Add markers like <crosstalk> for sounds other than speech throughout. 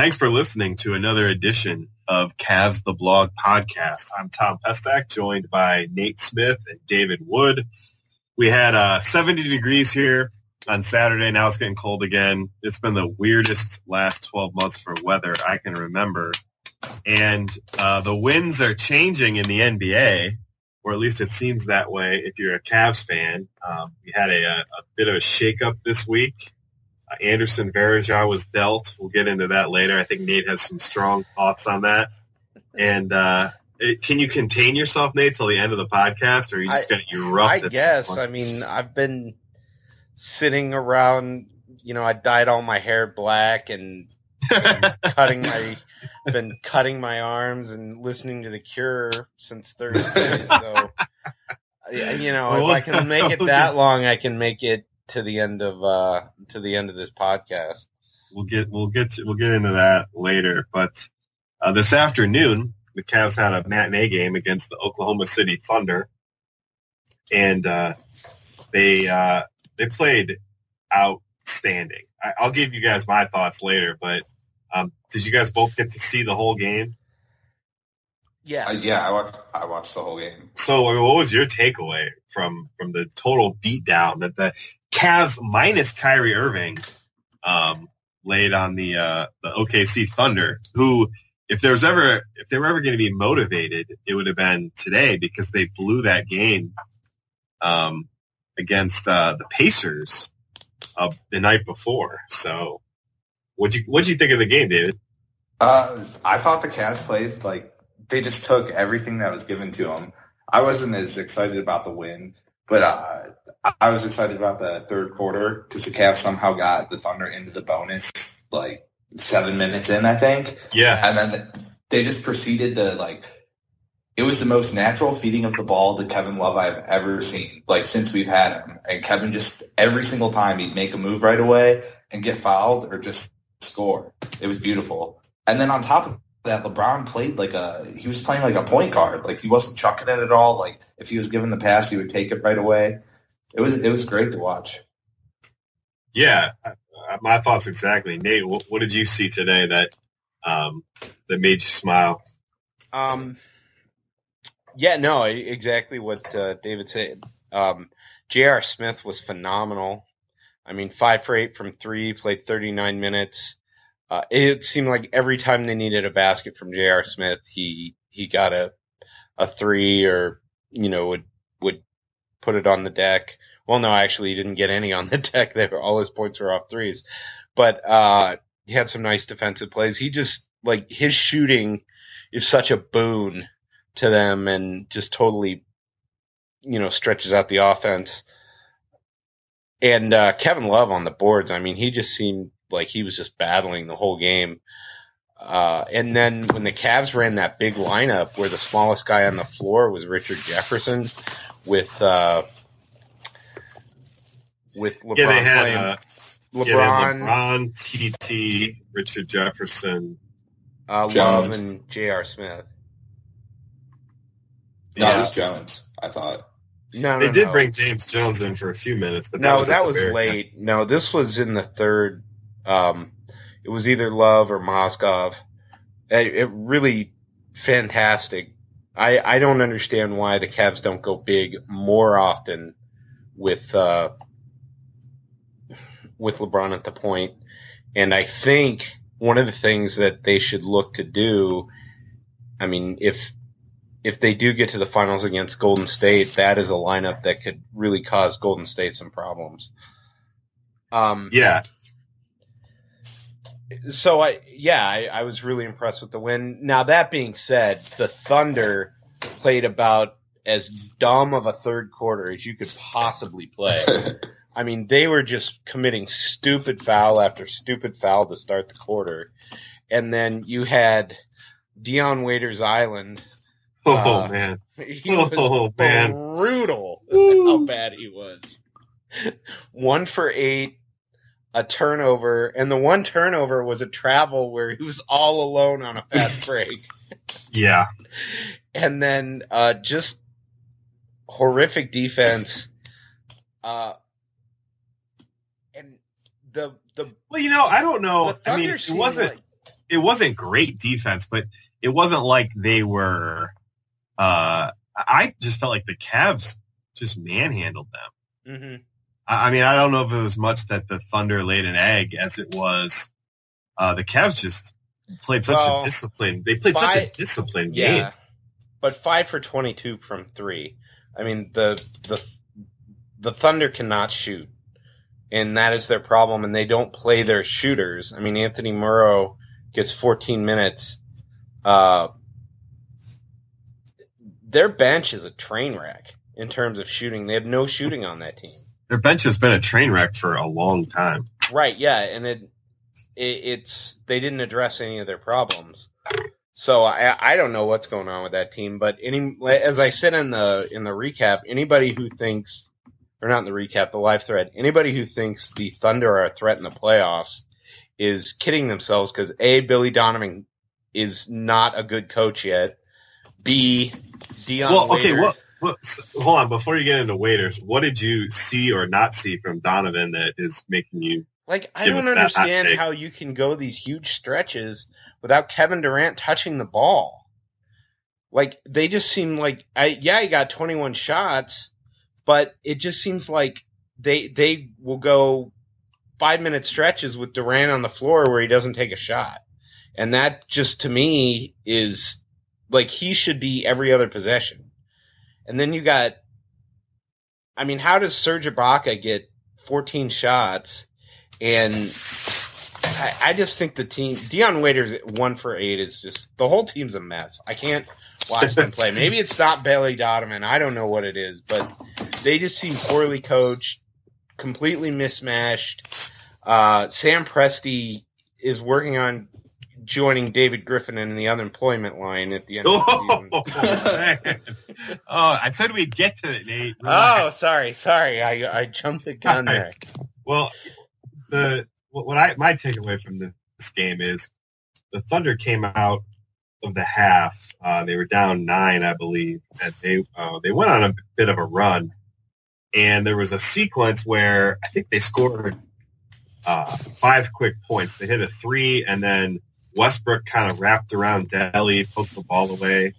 Thanks for listening to another edition of Cavs the Blog podcast. I'm Tom Pestak, joined by Nate Smith and David Wood. We had uh, 70 degrees here on Saturday. Now it's getting cold again. It's been the weirdest last 12 months for weather I can remember. And uh, the winds are changing in the NBA, or at least it seems that way if you're a Cavs fan. Um, we had a, a, a bit of a shakeup this week. Anderson Varejao was dealt. We'll get into that later. I think Nate has some strong thoughts on that. And uh, it, can you contain yourself, Nate, till the end of the podcast, or are you just going to erupt? I guess. I mean, I've been sitting around. You know, I dyed all my hair black and <laughs> cutting my been cutting my arms and listening to The Cure since Thursday. So, <laughs> you know, if I can make it <laughs> that long, I can make it to the end of uh to the end of this podcast. we'll get we'll get to, we'll get into that later. But uh, this afternoon, the Cavs had a matinee game against the Oklahoma City Thunder, and uh, they uh, they played outstanding. I, I'll give you guys my thoughts later, but um, did you guys both get to see the whole game? Yes. Uh, yeah, I watched. I watched the whole game. So, I mean, what was your takeaway from from the total beatdown that the Cavs minus Kyrie Irving um, laid on the uh, the OKC Thunder? Who, if there was ever if they were ever going to be motivated, it would have been today because they blew that game um, against uh, the Pacers uh, the night before. So, what you what you think of the game, David? Uh, I thought the Cavs played like they just took everything that was given to them. I wasn't as excited about the win, but uh, I- I was excited about the third quarter because the Cavs somehow got the Thunder into the bonus like seven minutes in, I think. Yeah, And then they just proceeded to like, it was the most natural feeding of the ball to Kevin Love I've ever seen, like since we've had him. And Kevin just every single time he'd make a move right away and get fouled or just score. It was beautiful. And then on top of that, LeBron played like a he was playing like a point guard. Like he wasn't chucking it at all. Like if he was given the pass, he would take it right away. It was it was great to watch. Yeah, uh, my thoughts exactly. Nate, what, what did you see today that um, that made you smile? Um, Yeah, no, exactly what uh, David said. Um, J.R. Smith was phenomenal. I mean, five for eight from three, played 39 minutes. Uh, it seemed like every time they needed a basket from J.R. Smith, he he got a a three or you know would would put it on the deck. Well, no, actually, he didn't get any on the <laughs> deck. All his points were off threes, but uh, he had some nice defensive plays. He just like his shooting is such a boon to them, and just totally, you know, stretches out the offense. And uh, Kevin Love on the boards. I mean, he just seemed like he was just battling the whole game. Uh, and then when the Cavs ran that big lineup where the smallest guy on the floor was Richard Jefferson with uh, with LeBron yeah, they had playing uh, LeBron, yeah, they had LeBron, TT, Richard Jefferson. uh, Love, Jones. and J.R. Smith. No, Yeah. it was Jones. I thought. No, no, They did no. bring James Jones in for a few minutes, but that no, was that was very late. No, this was in the third. Um, it was either Love or Mozgov. It, it really fantastic. I I don't understand why the Cavs don't go big more often with uh, with LeBron at the point. And I think one of the things that they should look to do, I mean, if if they do get to the finals against Golden State, that is a lineup that could really cause Golden State some problems. Um, Yeah, so I, yeah, I, I was really impressed with the win. Now that being said, the Thunder played about as dumb of a third quarter as you could possibly play. <laughs> I mean, they were just committing stupid foul after stupid foul to start the quarter. And then you had Dion Waiters Island. Oh Uh, man. <laughs> He was Oh man. brutal how bad he was. One for eight, a turnover, and the one turnover was a travel where he was all alone on a fast <laughs> break. Yeah. And then uh, just horrific defense. Uh, and the the Well, you know, I don't know. I mean, it wasn't like- it wasn't great defense, but it wasn't like they were. Uh, I just felt like the Cavs just manhandled them. Mhm. I mean, I don't know if it was much that the Thunder laid an egg as it was. Uh, the Cavs just played such Well, a discipline. They played such a disciplined Yeah, game. but five for twenty-two from three. I mean the the the Thunder cannot shoot, and that is their problem. And they don't play their shooters. I mean Anthony Morrow gets fourteen minutes. Uh, their bench is a train wreck in terms of shooting. They have no shooting on that team. Their bench has been a train wreck for a long time. Right, yeah, and it, it it's they didn't address any of their problems. So I I don't know what's going on with that team, but any as I said in the in the recap, anybody who thinks or not in the recap, the live thread, anybody who thinks the Thunder are a threat in the playoffs is kidding themselves because A, Billy Donovan is not a good coach yet. B, Dion well, okay, Waiters- what, hold on. Before you get into waiters, what did you see or not see from Donovan that is making you? Like, I don't us that hot understand how you can go these huge stretches without Kevin Durant touching the ball. Like, they just seem like, I, yeah, he got 21 shots, but it just seems like they, they will go five minute stretches with Durant on the floor where he doesn't take a shot. And that just to me is like he should be every other possession. And then you got, I mean, how does Serge Ibaka get 14 shots? And I, I just think the team, Dion Waiters one for eight is just, the whole team's a mess. I can't watch them play. Maybe it's not Billy Donovan. I don't know what it is, but they just seem poorly coached, completely mismatched. Uh, Sam Presti is working on joining David Griffin in the unemployment line at the end of Oh, the season. <laughs> oh, I said we'd get to it, Nate. Oh, sorry, sorry. I I jumped the gun there. <laughs> Well, the what what I my takeaway from the, this game is the Thunder came out of the half. Uh, they were down nine, I believe, and they uh, they went on a bit of a run. And there was a sequence where I think they scored uh, five quick points. They hit a three, and then Westbrook kind of wrapped around Delly, poked the ball away,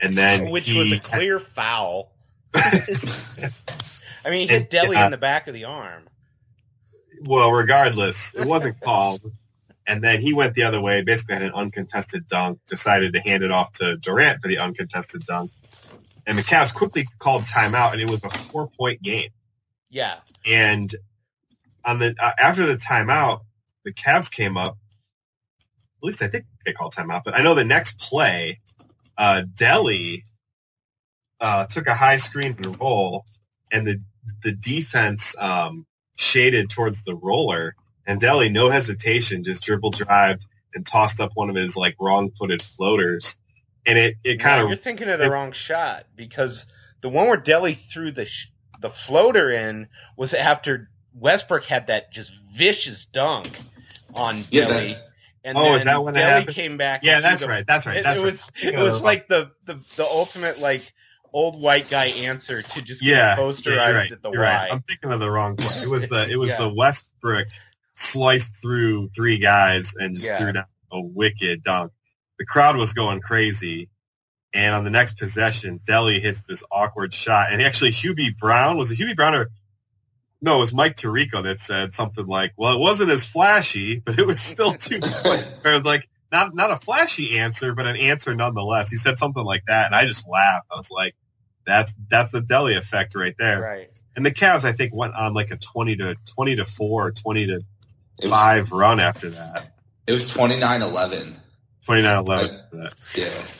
and then which he, was a clear foul. <laughs> I mean, he hit Delly uh, in the back of the arm. well, regardless, it wasn't called. And then he went the other way, basically had an uncontested dunk, decided to hand it off to Durant for the uncontested dunk. And the Cavs quickly called timeout, and it was a four-point game. Yeah, And on the uh, after the timeout, the Cavs came up. At least I think they called timeout, but I know the next play, uh, Delly uh, took a high screen and roll, and the the defense um, shaded towards the roller, and Delly, no hesitation, just dribble drived and tossed up one of his like wrong footed floaters, and it it kind No, of you're thinking of the it- wrong shot because the one where Delly threw the sh- the floater in was after Westbrook had that just vicious dunk on Yeah, Delly. that- and Oh, is that when Delly happened? came back? yeah, that's the- right, that's right, It, that's it right. was it was like the, the the ultimate like old white guy answer to just get yeah, posterized yeah, right. at the you're Y. right. I'm thinking of the wrong play. It was the it was Yeah. the Westbrook sliced through three guys and just Yeah. threw down a wicked dunk. The crowd was going crazy. And on the next possession, Delly hits this awkward shot. And actually, Hubie Brown was it Hubie Brown or no? It was Mike Tirico that said something like, "Well, it wasn't as flashy, but it was still too." <laughs> Or it like not not a flashy answer, but an answer nonetheless. He said something like that, and I just laughed. I was like, "That's that's the Delly effect right there." right. And the Cavs, I think, went on like a twenty to twenty to four, 20 to was, five run after that. it was 29-11. 29-11 after that. Yeah.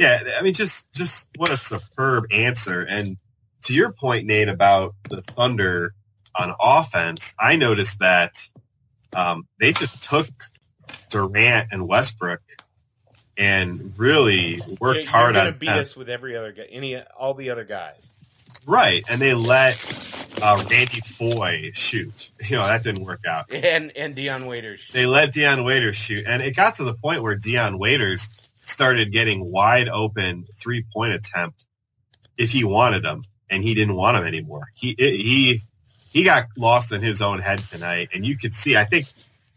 Yeah, I mean, just just what a superb answer. And to your point, Nate, about the Thunder on offense, I noticed that um, they just took Durant and Westbrook and really worked You're, hard you're gonna on beat them. us with every other guy, any all the other guys. right, and they let uh, Randy Foye shoot. <laughs> You know that didn't work out. And and Dion Waiters. They let Dion Waiters shoot, and it got to the point where Dion Waiters started getting wide open three point attempt if he wanted them, and he didn't want them anymore. He he he got lost in his own head tonight, and you could see. I think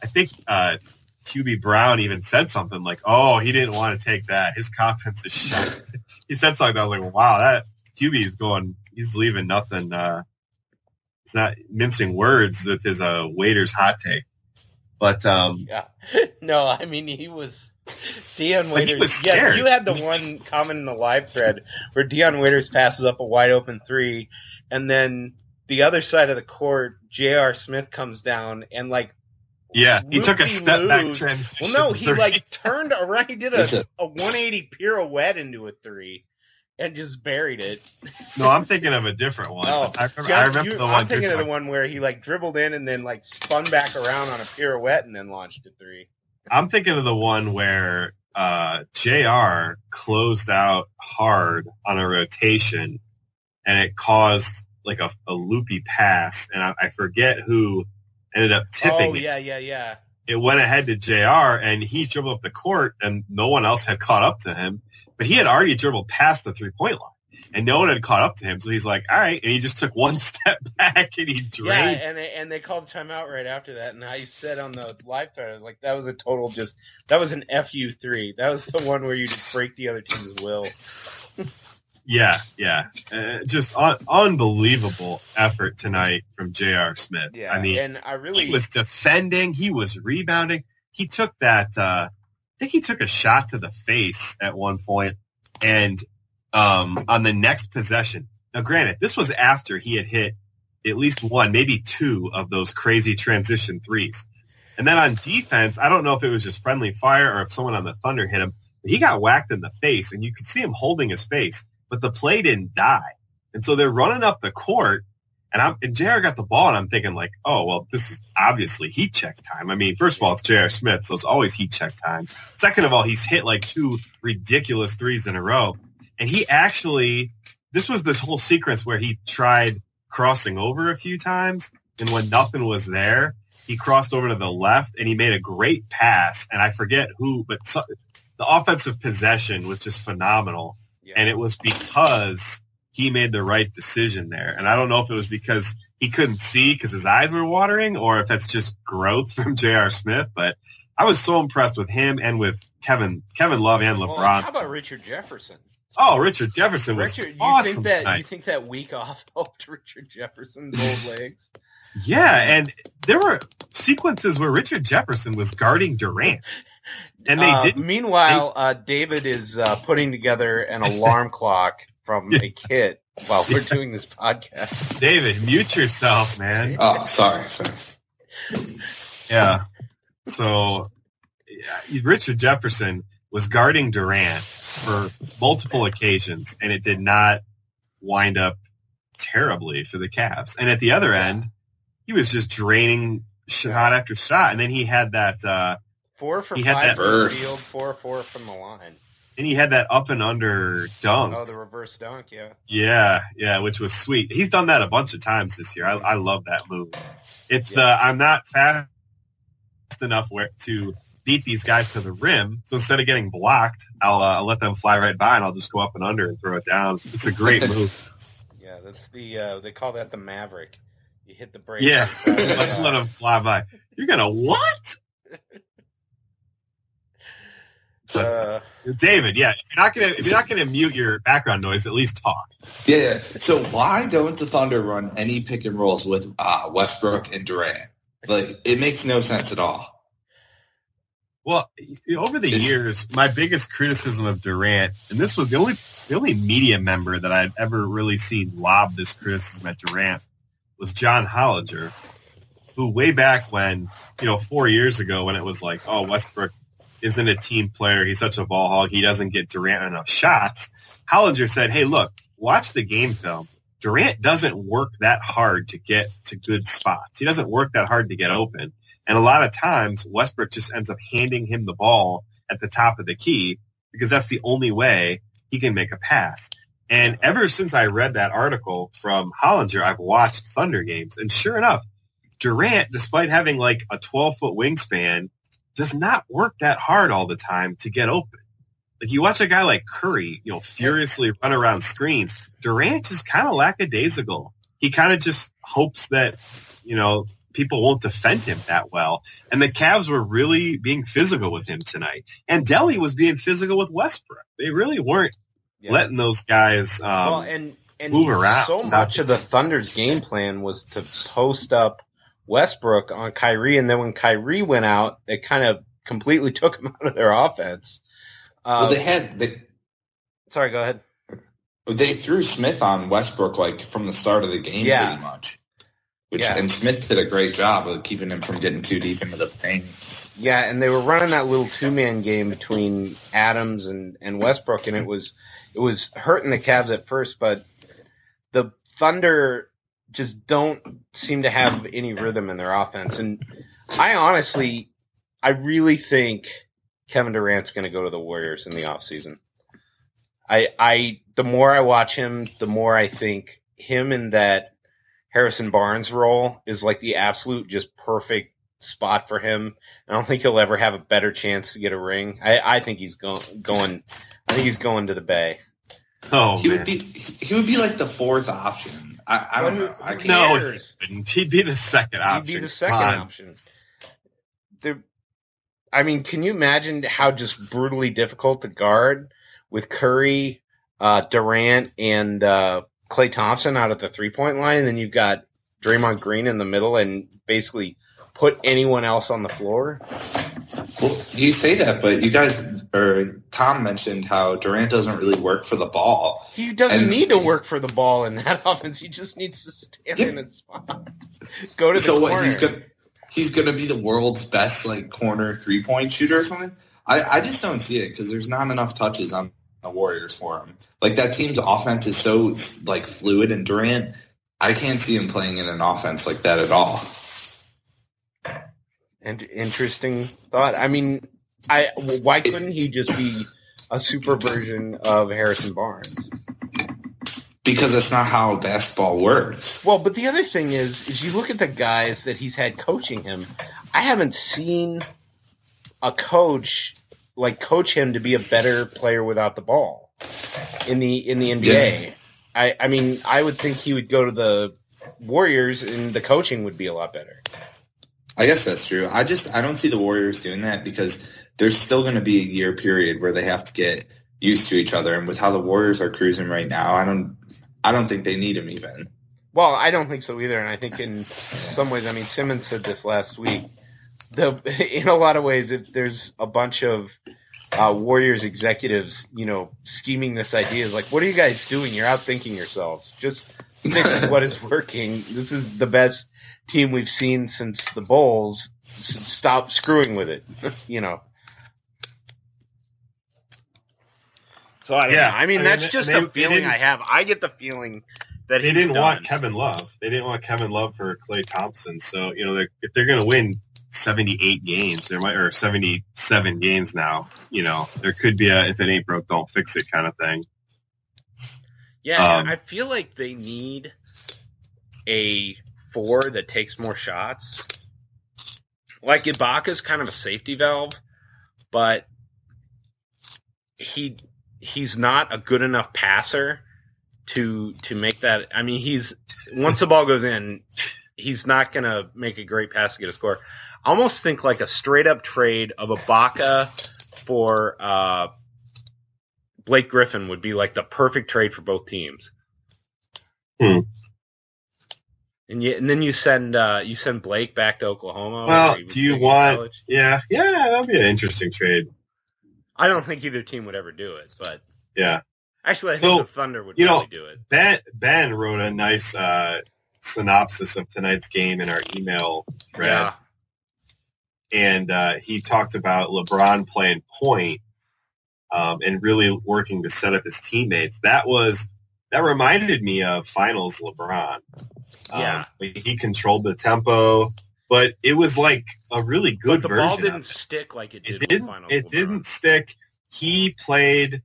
I think uh, Hubie Brown even said something like, "Oh, he didn't want to take that. His confidence is shot." <laughs> he said something. I was like, "Wow, that Hubie is going. He's leaving nothing. Uh, he's not mincing words with his uh, waiters hot take." But um, Yeah. <laughs> No, I mean he was Dion Waiters. yeah, you had the one comment in the live thread where Dion Waiters passes up a wide open three, and then the other side of the court, J.R. Smith comes down and like yeah, he took a loopy step back moves. transition. Well, no, he three. like turned around. He did a, a- a 180 pirouette into a three, and just buried it. no, I'm thinking of a different one. Oh, I remember, See, I I'm- remember you- the I'm one. thinking you're of the one where he like dribbled in and then like spun back around on a pirouette and then launched a three. I'm thinking of the one where uh, J.R. closed out hard on a rotation, and it caused like a, a loopy pass, and I, I forget who ended up tipping oh it. yeah, yeah, yeah. It went ahead to J.R. and he dribbled up the court, and no one else had caught up to him, but he had already dribbled past the three point line. And no one had caught up to him, so he's like, "All right," and he just took <laughs> one step back and he drained. Yeah, and they, and they called timeout right after that. And I said on the live thread, I was like, that was a total just that was an fu three. That was the one where you just break the other team's will. <laughs> Yeah, yeah. Uh, just un- unbelievable effort tonight from J.R. Smith. Yeah, I mean, and I really he was defending, he was rebounding. He took that, uh, I think he took a shot to the face at one point and, um, on the next possession. Now, granted, this was after he had hit at least one, maybe two of those crazy transition threes. And then on defense, I don't know if it was just friendly fire or if someone on the Thunder hit him, but he got whacked in the face and you could see him holding his face, but the play didn't die. And so they're running up the court and I'm, and JR got the ball and I'm thinking like, oh, well, this is obviously heat check time. I mean, first of all, it's JR Smith, so it's always heat check time. Second of all, he's hit like two ridiculous threes in a row. And he actually, this was this whole sequence where he tried crossing over a few times and when nothing was there, he crossed over to the left and he made a great pass. And I forget who, but so, the offensive possession was just phenomenal. Yeah. And it was because he made the right decision there. And I don't know if it was because he couldn't see because his eyes were watering or if that's just growth from <laughs> J.R. Smith, but I was so impressed with him and with Kevin, Kevin Love and Well, LeBron. how about Richard Jefferson? Oh, Richard Jefferson was Richard, you awesome think that tonight. you think that week off <laughs> helped Richard Jefferson's old <laughs> legs? Yeah, and there were sequences where Richard Jefferson was guarding Durant, and they Uh, didn't. Meanwhile, uh, David is uh, putting together an alarm <laughs> clock from a kit while we're doing this podcast. David, mute yourself, man. Oh, sorry, sorry. Yeah. So, yeah, Richard Jefferson was guarding Durant for multiple occasions, and it did not wind up terribly for the Cavs. And at the other end, he was just draining shot after shot, and then he had that. Uh, Four for He had five that from the field, four four from the line. and he had that up and under dunk. Oh, the reverse dunk, yeah. Yeah, yeah, which was sweet. He's done that a bunch of times this year. I, I love that move. It's the I'm not fast enough where to beat these guys to the rim. So instead of getting blocked, I'll, uh, I'll let them fly right by and I'll just go up and under and throw it down. It's a great <laughs> move. Yeah, that's the uh, they call that the Maverick. You hit the brake. Yeah, <laughs> and try to, let's uh, let them fly by. You're gonna what, <laughs> uh, <laughs> David? Yeah, if you're not gonna if you're not <laughs> gonna mute your background noise, at least talk. Yeah. yeah. So why don't the Thunder run any pick and rolls with uh, Westbrook and Durant? Like it makes no sense at all. Well, over the It's- years, my biggest criticism of Durant, and this was the only the only media member that I've ever really seen lob this criticism at Durant, was John Hollinger, who way back when, you know, four years ago when it was like, oh, Westbrook isn't a team player, he's such a ball hog, he doesn't get Durant enough shots. Hollinger said, hey, look, watch the game film. Durant doesn't work that hard to get to good spots. He doesn't work that hard to get open. And a lot of times Westbrook just ends up handing him the ball at the top of the key because that's the only way he can make a pass. And ever since I read that article from Hollinger, I've watched Thunder games. And sure enough, Durant, despite having like a 12 foot wingspan, does not work that hard all the time to get open. Like you watch a guy like Curry, you know, furiously run around screens. Durant just kind of lackadaisical. He kind of just hopes that, you know, people won't defend him that well. And the Cavs were really being physical with him tonight. And Delly was being physical with Westbrook. They really weren't yeah. letting those guys um, well, and and move around. So much of the Thunder's game plan was to post up Westbrook on Kyrie, and then when Kyrie went out, it kind of completely <laughs> took him out of their offense. Uh, well, they had they, sorry, go ahead. they threw Smith on Westbrook like from the start of the game, Yeah. pretty much. Which Yeah. and Smith did a great job of keeping him from getting too deep into the paint. Yeah, and they were running that little two man game between Adams and, and Westbrook, and it was it was hurting the Cavs at first, but the Thunder just don't seem to have any rhythm in their offense. And I honestly, I really think Kevin Durant's going to go to the Warriors in the offseason. I, I, the more I watch him, the more I think him in that Harrison Barnes role is like the absolute just perfect spot for him. I don't think he'll ever have a better chance to get a ring. I, I think he's going, going, I think he's going to the Bay. oh he man. would be he would be like the fourth option. I, I don't know. I. No, he wouldn't. He'd be the second He'd option. be the second option. The, I mean, can you imagine how just brutally difficult to guard with Curry, uh, Durant, and uh, Klay Thompson out at the three point line, and then you've got Draymond Green in the middle, and basically put anyone else on the floor? Well, you say that, but you guys or Tom mentioned how Durant doesn't really work for the ball. He doesn't And- need to work for the ball in that <laughs> offense. He just needs to stand Yeah. in his spot, go to the So corner. what? He's gonna he's gonna be the world's best like corner three point shooter or something. I I just don't see it because there's not enough touches on the Warriors for him. Like that team's offense is so like fluid and Durant. I can't see him playing in an offense like that at all. And interesting thought. I mean, I why couldn't he just be a super version of Harrison Barnes? Because that's not how basketball works. Well, but the other thing is, is you look at the guys that he's had coaching him. I haven't seen a coach like coach him to be a better player without the ball in the in the NBA. I I mean, I would think he would go to the Warriors and the coaching would be a lot better. I guess that's true. I just I don't see the Warriors doing that because there's still going to be a year period where they have to get used to each other. And with how the Warriors are cruising right now, I don't I don't think they need him even. Well, I don't think so either, and I think in some ways, I mean, Simmons said this last week. The <laughs> in a lot of ways, if there's a bunch of uh, Warriors executives, you know, scheming this idea, is like, what are you guys doing? You're outthinking yourselves. Just stick <laughs> with what is working. This is the best team we've seen since the Bulls. Stop screwing with it. <laughs> you know. So I don't Yeah, know. I mean, I that's they- just they- a feeling I have. I get the feeling that They he's didn't want. Kevin Love. They didn't want Kevin Love for Klay Thompson. So you know, they're, if they're going to win 78 games, there might or 77 games now. You know, there could be a if it ain't broke, don't fix it kind of thing. Yeah, Um, I feel like they need a four that takes more shots. Like Ibaka's kind of a safety valve, but he he's not a good enough passer to to make that. I mean, he's once the ball goes in, he's not going to make a great pass to get a score. I almost think like a straight up trade of Ibaka for uh, Blake Griffin would be like the perfect trade for both teams. Hmm. And, you, and then you send uh, you send Blake back to Oklahoma. Well, was do you want? college. Yeah, yeah, that'd be an interesting trade. I don't think either team would ever do it, but Yeah, actually, I So, think the Thunder would you know, do it. Ben Ben wrote a nice uh, synopsis of tonight's game in our email thread. Yeah, and uh, he talked about LeBron playing point um, and really working to set up his teammates. That was that reminded me of finals LeBron. Um, Yeah. he controlled the tempo, but it was like a really good but the version. ball didn't it. stick like it did. It didn't, Finals It LeBron. didn't stick. He played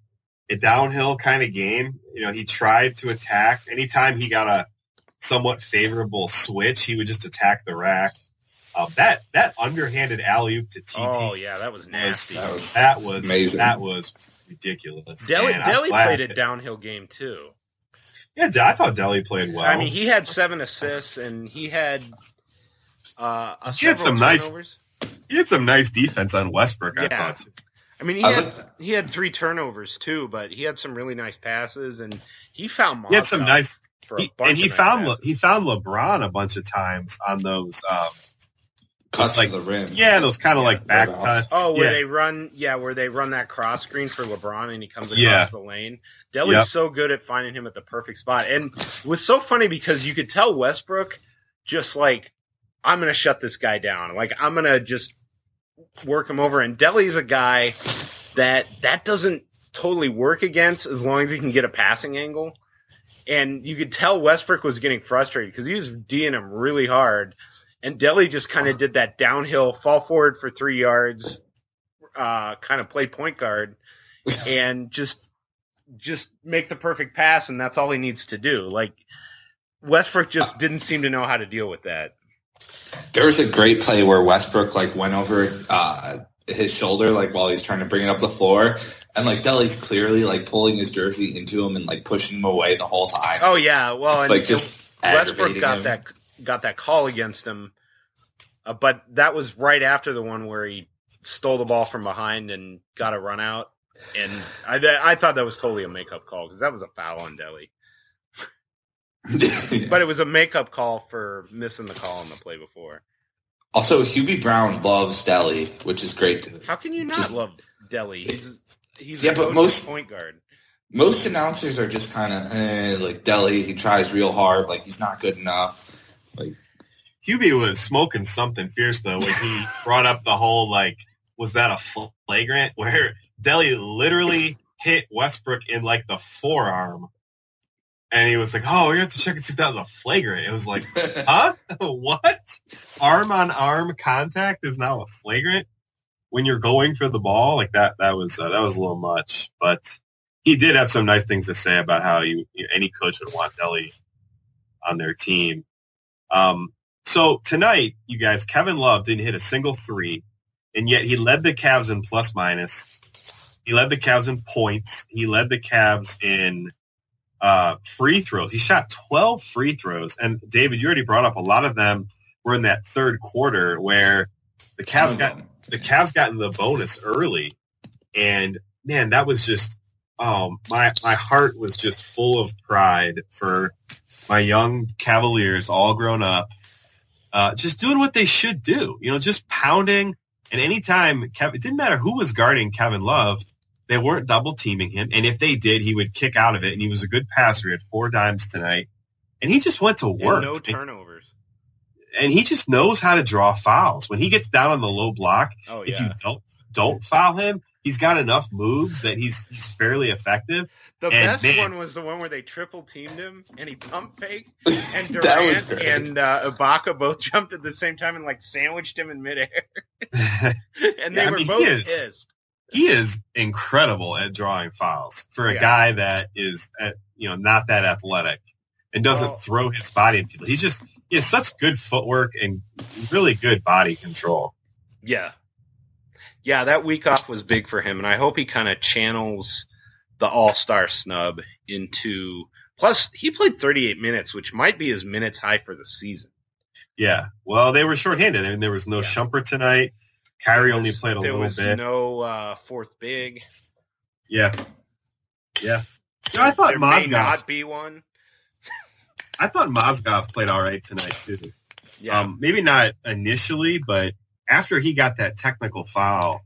a downhill kind of game. You know, he tried to attack. Anytime he got a somewhat favorable switch, he would just attack the rack. Uh, that that underhanded alley oop to TT. Oh yeah, that was nasty. That was That was Amazing. That was ridiculous. Delly, And I'm Delly glad played a downhill game too. Yeah, I thought Delly played well. I mean, he had seven assists and he had uh, a He had some nice- he had some nice defense on Westbrook. I thought. Too. I mean, he I had look- he had three turnovers too, but he had some really nice passes and he found He had some nice, he, and he nice found Le, he found LeBron a bunch of times on those. Um, cuts like- to the rim. yeah, those kind of Yeah, like back no doubt. cuts. Oh, where yeah. they run, yeah, where they run that cross screen for LeBron and he comes across Yeah. the lane. Delly's Yep. so good at finding him at the perfect spot. And it was so funny because you could tell Westbrook just like, I'm going to shut this guy down. Like, I'm going to just work him over. And Delly's a guy that that doesn't totally work against as long as he can get a passing angle. And you could tell Westbrook was getting frustrated because he was D'ing him really hard. And Delly just kind of did that downhill, fall forward for three yards, uh, kind of play point guard, <laughs> and just just make the perfect pass, and that's all he needs to do. Like Westbrook just didn't seem to know how to deal with that. There was a great play where Westbrook like went over uh, his shoulder like while he's trying to bring it up the floor, and like Delly's clearly like pulling his jersey into him and like pushing him away the whole time. Oh yeah, well, and like just Westbrook got him. that got that call against him, uh, but that was right after the one where he stole the ball from behind and got a run out. And I, I thought that was totally a makeup call because that was a foul on Delly. <laughs> But it was a makeup call for missing the call on the play before. also, Hubie Brown loves Delly, which is great. To, How can you not Just- love Delly? He's he's Yeah, a but most- point guard. most announcers are just kind of eh, like Delly. He tries real hard, like he's not good enough. Hubie was smoking something fierce though when he <laughs> brought up the whole like, was that a flagrant? Where Delly literally hit Westbrook in like the forearm, and he was like, "Oh, we have to check and see if that was a flagrant." It was like, <laughs> huh? <laughs> what? Arm on arm contact is now a flagrant when you're going for the ball like that. That was uh, that was a little much, but he did have some nice things to say about how you any coach would want Delly on their team. Um, so tonight, you guys, Kevin Love didn't hit a single three, and yet he led the Cavs in plus minus. He led the Cavs in points. He led the Cavs in uh, free throws. He shot 12 free throws. And David, you already brought up a lot of them were in that third quarter where the Cavs got the Cavs got in the bonus early, and man, that was just um, my my heart was just full of pride for my young Cavaliers, all grown up, uh, just doing what they should do. You know, just pounding. And anytime Kevin, it didn't matter who was guarding Kevin Love, they weren't double teaming him. And if they did, he would kick out of it. And he was a good passer. He had four dimes tonight, and he just went to And work. no turnovers. and he just knows how to draw fouls. When he gets down on the low block, Oh if you don't don't foul him, he's got enough moves that he's he's fairly effective. The and best man- one was the one where they triple teamed him and he pump faked <laughs> and Durant that was great. and uh, Ibaka both <laughs> jumped at the same time and like sandwiched him in midair. <laughs> and they Yeah, I were mean, he both is- pissed. he is incredible at drawing fouls for a Yeah. guy that is at, you know not that athletic and doesn't Well- throw his body in people. He's just he has such good footwork and really good body control. Yeah. Yeah, that week off was big for him, and I hope he kind of channels the All Star snub into. Plus, he played 38 minutes, which might be his minutes high for the season. Yeah. Well, they were shorthanded. I mean, there was no Yeah. Shumpert tonight. Kyrie only played a there little was bit. no uh, fourth big. yeah. Yeah. You know, I thought There may Mozgov. not be one. I thought Mozgov played all right tonight too. Yeah, Um, maybe not initially, but after he got that technical foul,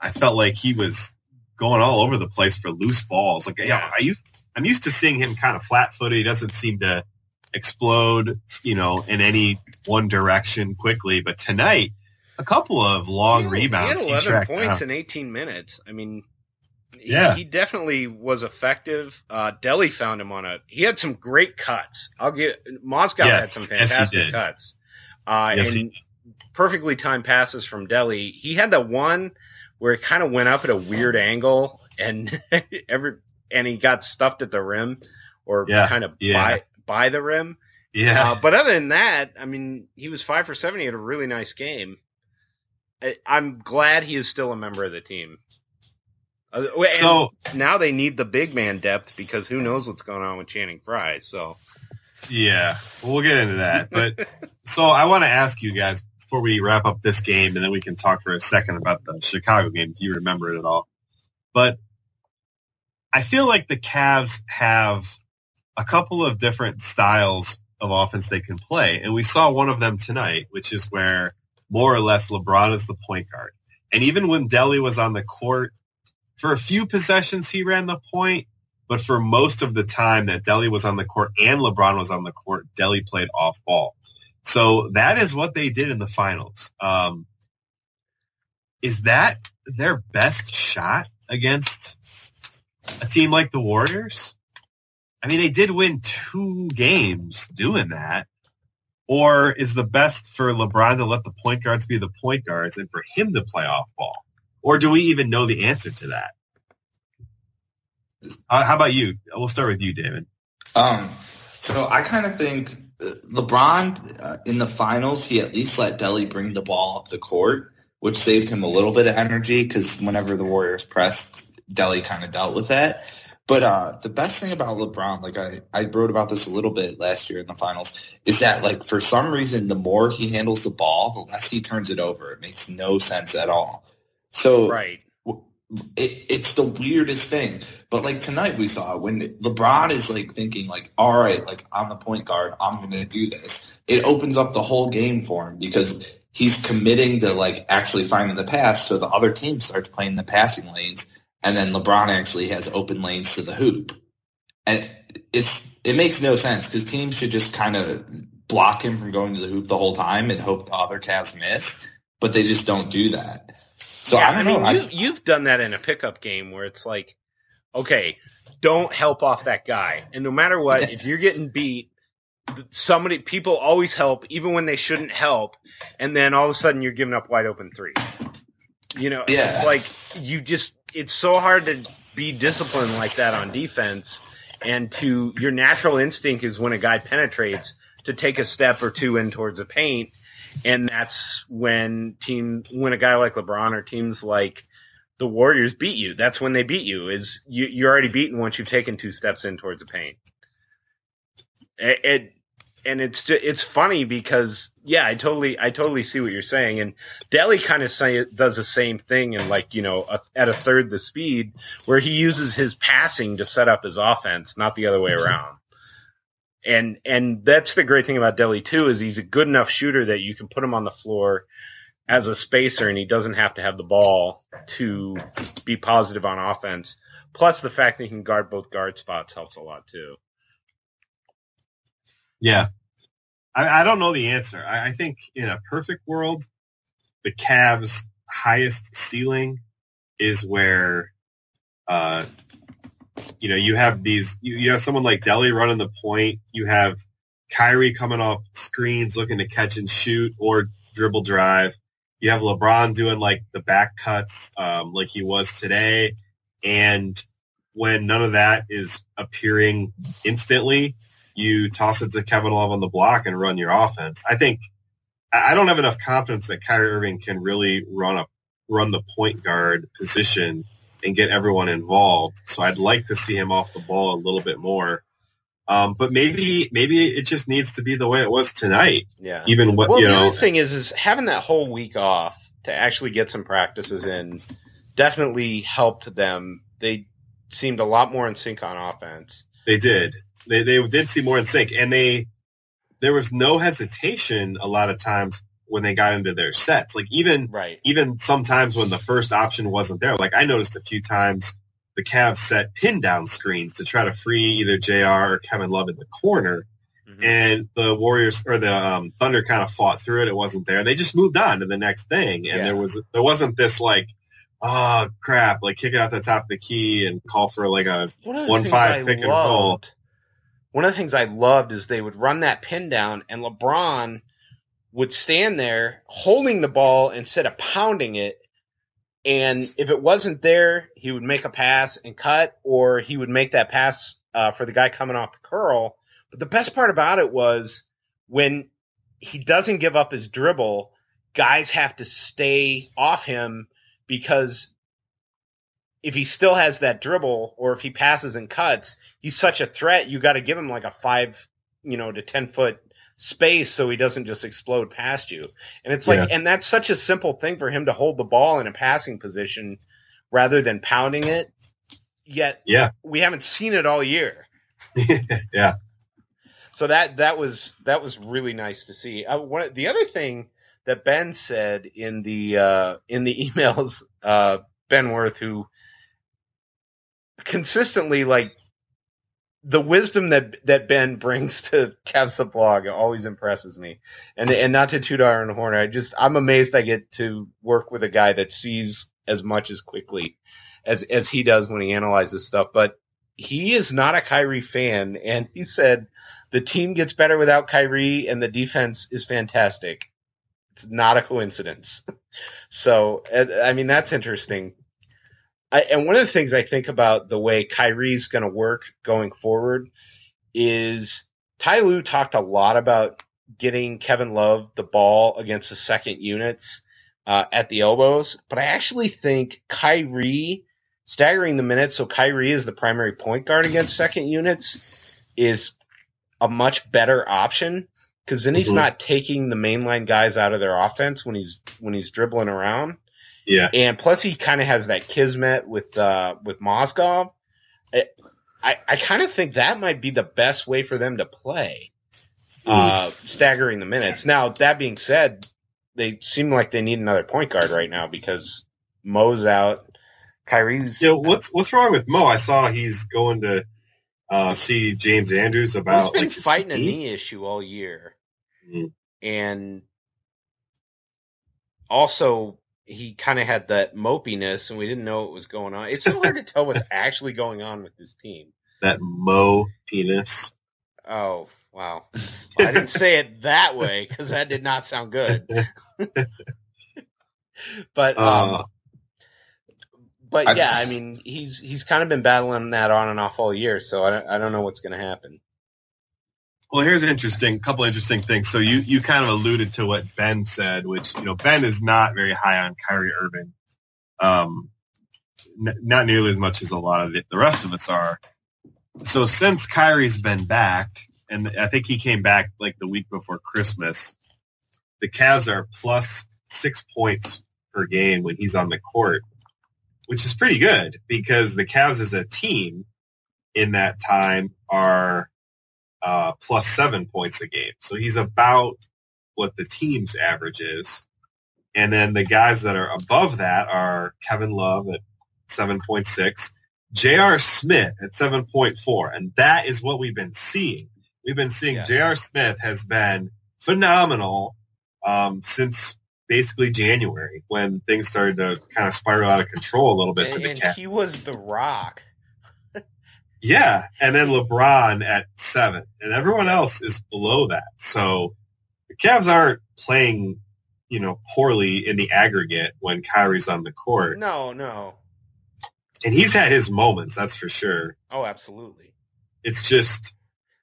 I felt like he was going all over the place for loose balls. Like, yeah. I used, I'm used to seeing him kind of flat-footed. He doesn't seem to explode, you know, in any one direction quickly. But tonight, a couple of long He rebounds. He He, had 11 tracked points in 18 minutes. I mean, he, Yeah. he definitely was effective. Uh, Delly found him on a. He had some great cuts. I'll get Mozgov had Yes, some yes, he fantastic did. cuts. Uh, Yes, he and perfectly timed passes from Delly. He had that one where it kind of went up at a weird angle, and <laughs> every and he got stuffed at the rim or Yeah, kind of yeah. by by the rim. Yeah. Uh, but other than that, I mean, he was five for seven. He had a really nice game. I, I'm glad he is still a member of the team. Uh, so, now they need the big man depth because who knows what's going on with Channing Frye. So Yeah, we'll get into that. But <laughs> so I want to ask you guys before we wrap up this game, and then we can talk for a second about the Chicago game Do you remember it at all. But I feel like the Cavs have a couple of different styles of offense they can play, and we saw one of them tonight, which is where more or less LeBron is the point guard. And even when Delly was on the court, for a few possessions he ran the point, but for most of the time that Delly was on the court and LeBron was on the court, Delly played off ball. So that is what they did in the finals. Um, is that their best shot against a team like the Warriors? I mean, they did win two games doing that. Or is the best for LeBron to let the point guards be the point guards and for him to play off ball? Or do we even know the answer to that? Uh, how about you? We'll start with you, David. Um, so I kind of think LeBron uh, in the finals, he at least let Delly bring the ball up the court, which saved him a little bit of energy because whenever the Warriors pressed, Delly kind of dealt with that. But uh, the best thing about LeBron, like I, I wrote about this a little bit last year in the finals, is that like for some reason the more he handles the ball, the less he turns it over. It makes no sense at all. So right, it, it's the weirdest thing. But like tonight we saw when LeBron is like thinking like, all right, like I'm the point guard, I'm going to do this. It opens up the whole game for him because he's committing to like actually finding the pass. So the other team starts playing the passing lanes and then LeBron actually has open lanes to the hoop. And it's, it makes no sense because teams should just kind of block him from going to the hoop the whole time and hope the other Cavs miss, but they just don't do that. So yeah, I don't know. mean, I- you, you've done that in a pickup game where it's like, okay, don't help off that guy, and no matter what, if you're getting beat, somebody people always help even when they shouldn't help, and then all of a sudden you're giving up wide open threes. You know, Yeah. it's like you just it's so hard to be disciplined like that on defense, and to your natural instinct is when a guy penetrates to take a step or two in towards the paint and that's when team when a guy like LeBron or teams like the Warriors beat you. That's when they beat you. Is you, you're already beaten once you've taken two steps in towards the paint. It, it and it's it's funny because yeah, I totally I totally see what you're saying, and Delly kind of say does the same thing, and like you know a, at a third the speed, where he uses his passing to set up his offense, not the other way around. And and that's the great thing about Delly too is he's a good enough shooter that you can put him on the floor as a spacer, and he doesn't have to have the ball to be positive on offense. Plus, the fact that he can guard both guard spots helps a lot too. Yeah. I, I don't know the answer. I, I think in a perfect world, the Cavs' highest ceiling is where, uh, you know, you have these, you, you have someone like Delly running the point. You have Kyrie coming off screens looking to catch and shoot or dribble drive. You have LeBron doing like the back cuts, um, like he was today. And when none of that is appearing instantly, you toss it to Kevin Love on the block and run your offense. I think I I don't have enough confidence that Kyrie Irving can really run a run the point guard position and get everyone involved. So I'd like to see him off the ball a little bit more. Um, but maybe maybe it just needs to be the way it was tonight. Yeah. Even what Well, you the know, other thing is, is having that whole week off to actually get some practices in definitely helped them. They seemed a lot more in sync on offense. They did. They they did see more in sync, and they there was no hesitation a lot of times when they got into their sets. Like even Right. even sometimes when the first option wasn't there. Like I noticed a few times the Cavs set pin down screens to try to free either J.R. or Kevin Love in the corner, Mhm. and the Warriors or the um, Thunder kind of fought through it. It wasn't there. They just moved on to the next thing, and Yeah. there was there wasn't this like. Oh crap! Like kick it out the top of the key and call for like a One of the one things five pick and roll. One of the things I loved is they would run that pin down, and LeBron would stand there holding the ball instead of pounding it. And if it wasn't there, he would make a pass and cut, or he would make that pass uh, for the guy coming off the curl. But the best part about it was when he doesn't give up his dribble, guys have to stay off him because if he still has that dribble or if he passes and cuts, he's such a threat. You got to give him like a five, you know, to 10 foot space so he doesn't just explode past you. And it's like, and that's such a simple thing for him to hold the ball in a passing position rather than pounding it. Yet Yeah. we haven't seen it all year. <laughs> yeah. So that that was that was really nice to see. Uh, one the other thing that Ben said in the uh, in the <laughs> emails, uh, Ben Worth, who consistently like the wisdom that that Ben brings to Cavs blog always impresses me. And and not to toot our own horn, I just I'm amazed I get to work with a guy that sees as much as quickly as as he does when he analyzes stuff. But he is not a Kyrie fan, and he said the team gets better without Kyrie, and the defense is fantastic. It's not a coincidence. <laughs> so, I mean, that's interesting. I, and one of the things I think about the way Kyrie's going to work going forward is Ty Lue talked a lot about getting Kevin Love the ball against the second units uh, at the elbows, but I actually think Kyrie staggering the minutes so Kyrie is the primary point guard against second units is a much better option because then he's Mhm. not taking the mainline guys out of their offense when he's when he's dribbling around. Yeah. And plus, he kind of has that kismet with uh, with Mozgov. I I, I kind of think that might be the best way for them to play, uh, staggering the minutes. Now that being said, they seem like they need another point guard right now because Mo's out, Kyrie's. Yeah, what's what's wrong with Mo? I saw he's going to uh, see James Andrews He's about been like fighting a knee. issue all year, Mhm. and also he kind of had that mopiness, and we didn't know what was going on. It's so hard to tell what's <laughs> actually going on with this team. that Mo penis. Oh wow! Well, <laughs> I didn't say it that way because that did not sound good. <laughs> but um, Uh, but I- yeah, I mean he's he's kind of been battling that on and off all year, so I don't, I don't know what's going to happen. Well, here's an interesting couple interesting things. So you you kind of alluded to what Ben said, which you know Ben is not very high on Kyrie Irving, um, n- not nearly as much as a lot of the rest of us are. So since Kyrie's been back, and I think he came back like the week before Christmas. The Cavs are plus six points per game when he's on the court, which is pretty good because the Cavs as a team in that time are uh, plus seven points a game. So he's about what the team's average is. And then the guys that are above that are Kevin Love at 7.6, J.R. Smith at 7.4. And that is what we've been seeing. We've been seeing Yeah. J.R. Smith has been phenomenal um, since basically January when things started to kind of spiral out of control a little bit for And, the Cavs. he was the rock. Yeah, and then LeBron at seven, and everyone else is below that. So the Cavs aren't playing, you know, poorly in the aggregate when Kyrie's on the court, No, no. and he's had his moments, that's for sure. Oh, absolutely. It's just,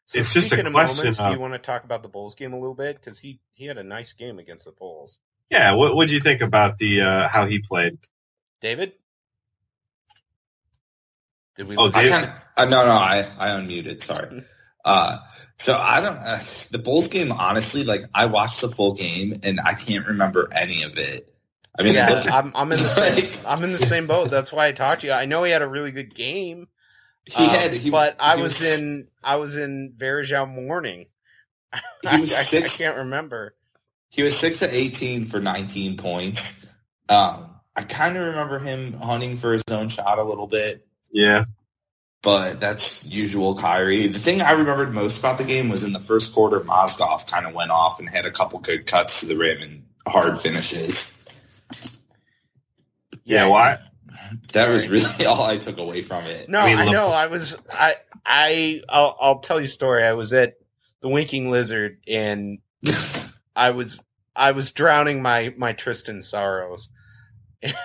So It's just a of question moments, do you want to talk about the Bulls game a little bit? Because he, he had a nice game against the Bulls. yeah. What what do you think about the uh, how he played? David? Did we Oh, lose I David- kind of, uh, no, no, I, I unmuted. Sorry. Uh, so I don't, uh, the Bulls game, honestly, like I watched the full game and I can't remember any of it. I mean, yeah, I'm, I'm in the <laughs> same, I'm in the same boat. That's why I talked to you. I know he had a really good game, he had, he, but I he was, in I was in Varejao morning. <laughs> He was I, I- six- I can't remember. he was six to 18 for 19 points. Um, I kind of remember him hunting for his own shot a little bit. Yeah, but that's usual Kyrie. The thing I remembered most about the game was in the first quarter, Mozgov kind of went off and had a couple good cuts to the rim and hard finishes. yeah. Why? That was really <laughs> all I took away from it. No, I I, mean, look- know. I was I I I'll, I'll tell you a story. I was at the Winking Lizard and <laughs> I was I was drowning my my Tristan sorrows <laughs> and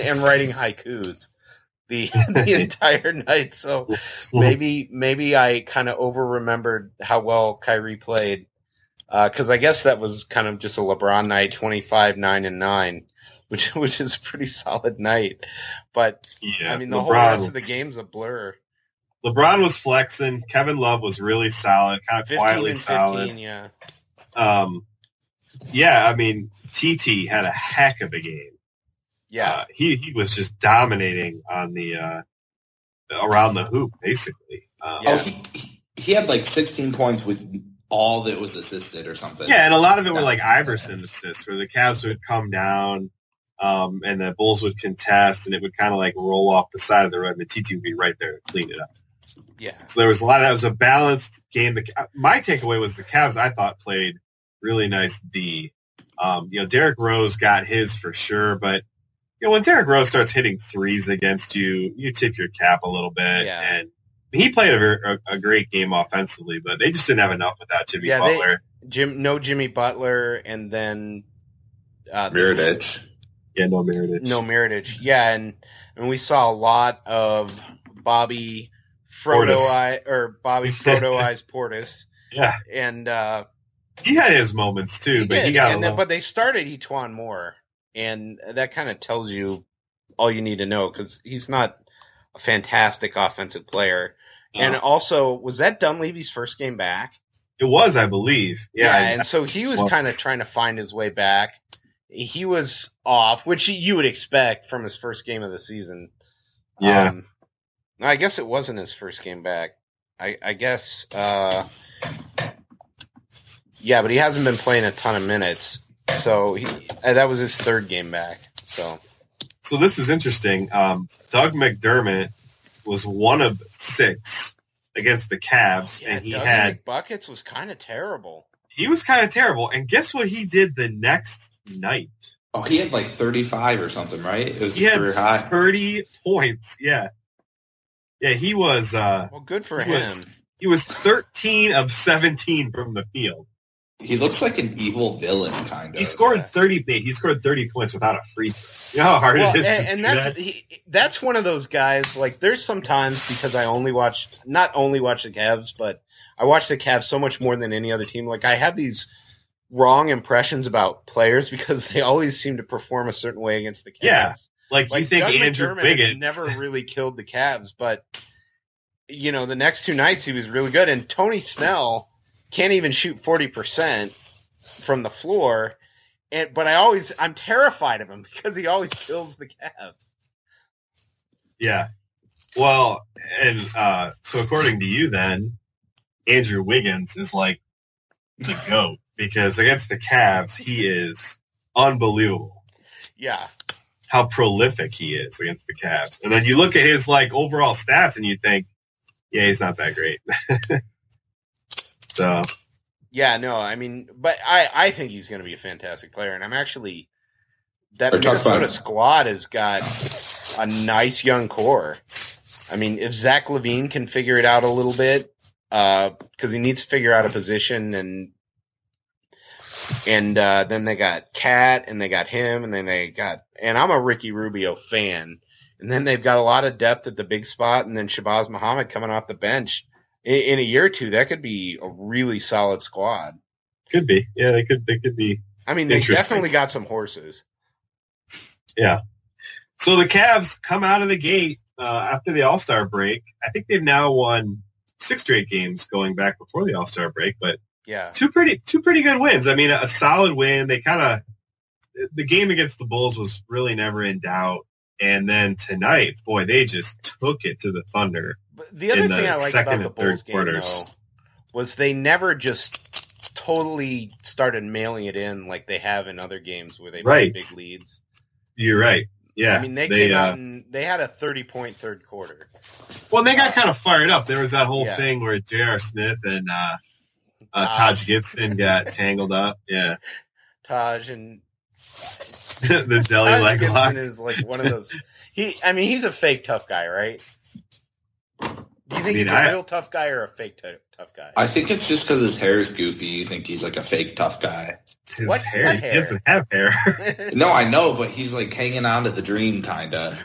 and writing haikus the <laughs> the entire night. So maybe maybe I kind of over remembered how well Kyrie played because I guess that was kind of just a LeBron night, twenty five nine and nine, <laughs> which which is a pretty solid night. But Yeah, I mean, the LeBron whole rest of the game's a blur. LeBron was flexing. Kevin Love was really solid, kind of quietly 15, solid. yeah. Um, yeah, I mean, TT had a heck of a game. Yeah. Uh, he he was just dominating on the uh, around the hoop, basically. Um, Yeah. Oh, he, he- he had like 16 points with all that was assisted or something. Yeah, and a lot of it were like Iverson assists, where the Cavs would come down, um, and the Bulls would contest, and it would kind of like roll off the side of the rim, and TT would be right there to clean it up. yeah. So there was a lot. Of, that was a balanced game. The, my takeaway was the Cavs. I thought played really nice D. Um, you know, Derrick Rose got his for sure, but you know when Derrick Rose starts hitting threes against you, you tip your cap a little bit. Yeah. And he played a, a, a great game offensively, but they just didn't have enough without Jimmy Yeah, they- Butler. Jim, no Jimmy Butler, and then uh, the- yeah, no Meredith. No Mirotic. Yeah, and and we saw a lot of Bobby Frodo Portis. Eye or Bobby <laughs> Frodo Eyes Portis, Yeah, and uh, he had his moments too, he but did. he got a and then, little. but they started E'Twaun Moore, and that kind of tells you all you need to know because he's not a fantastic offensive player. And Uh, also, was that Dunleavy's first game back? it was, I believe. Yeah, and so he was was. kind of trying to find his way back. He was off, which you would expect from his first game of the season. Yeah. Um, I guess it wasn't his first game back. I, I guess, uh, yeah, but he hasn't been playing a ton of minutes. So he, uh, that was his third game back. So so this is interesting. Um, Doug McDermott was one of six against the Cavs, yeah, and he Dougie had buckets was kind of terrible. he was kind of terrible. And guess what he did the next night? Oh, he had like 35 or something, right? It was He had career high. thirty points. Yeah, yeah. He was uh, Well, good for he him. was he was thirteen of seventeen from the field. He looks like an evil villain, kind of. He scored yeah. thirty. He scored thirty points without a free throw. You know how hard well, it is and, and that's that? he, that's one of those guys. Like, there's sometimes because I only watch, not only watch the Cavs, but I watch the Cavs so much more than any other team. Like, I have these wrong impressions about players <laughs> because they always seem to perform a certain way against the Cavs. Yeah, Like, Like you think Doug Andrew McDermott has never <laughs> really killed the Cavs, but you know, the next two nights he was really good. And Tony Snell can't even shoot 40% from the floor. And, but I always, I'm terrified of him <laughs> because he always kills the Cavs. Yeah. Well, and uh, so according to you, then Andrew Wiggins is like the goat <laughs> because against the Cavs, he is unbelievable. Yeah. How prolific he is against the Cavs, and then you look at his like overall stats, and you think, yeah, he's not that great. <laughs> so Yeah, no, I mean, but I, I think he's going to be a fantastic player, and I'm actually that Or Minnesota squad has got a nice young core. I mean, if Zach LaVine can figure it out a little bit, because he needs to figure out a position, and and uh, then they got Cat, and they got him, and then they got, and I'm a Ricky Rubio fan, and then they've got a lot of depth at the big spot, and then Shabazz Muhammad coming off the bench. In, in a year or two, that could be a really solid squad. could be, yeah, they could, they could be I mean, they definitely got some horses. Yeah. So the Cavs come out of the gate uh, after the All Star break. I think they've now won six straight games going back before the All Star break, but Yeah. two pretty two pretty good wins. I mean, a solid win. They kind of the game against the Bulls was really never in doubt. And then tonight, boy, they just took it to the Thunder. But the other the thing I like about the Bulls game, quarters. though, was they never just totally started mailing it in like they have in other games where they've Right. big leads. You're right. Yeah, I mean, they, came uh, out and they had a 30 point third quarter. well, they got kind of fired up. There was that whole Yeah. thing where J.R. Smith and uh, uh, Taj. Gibson got tangled up. Yeah, <laughs> Taj and <laughs> the deli Taj Gibson is like one of those. <laughs> He, I mean, he's a fake tough guy, right? Do you think mean, he's a I- real tough guy or a fake t- tough guy? I think it's just because his hair is goofy. You think he's like a fake tough guy. His What- hair. what He hair? doesn't have hair. <laughs> No, I know, but he's like hanging on to the dream, kinda.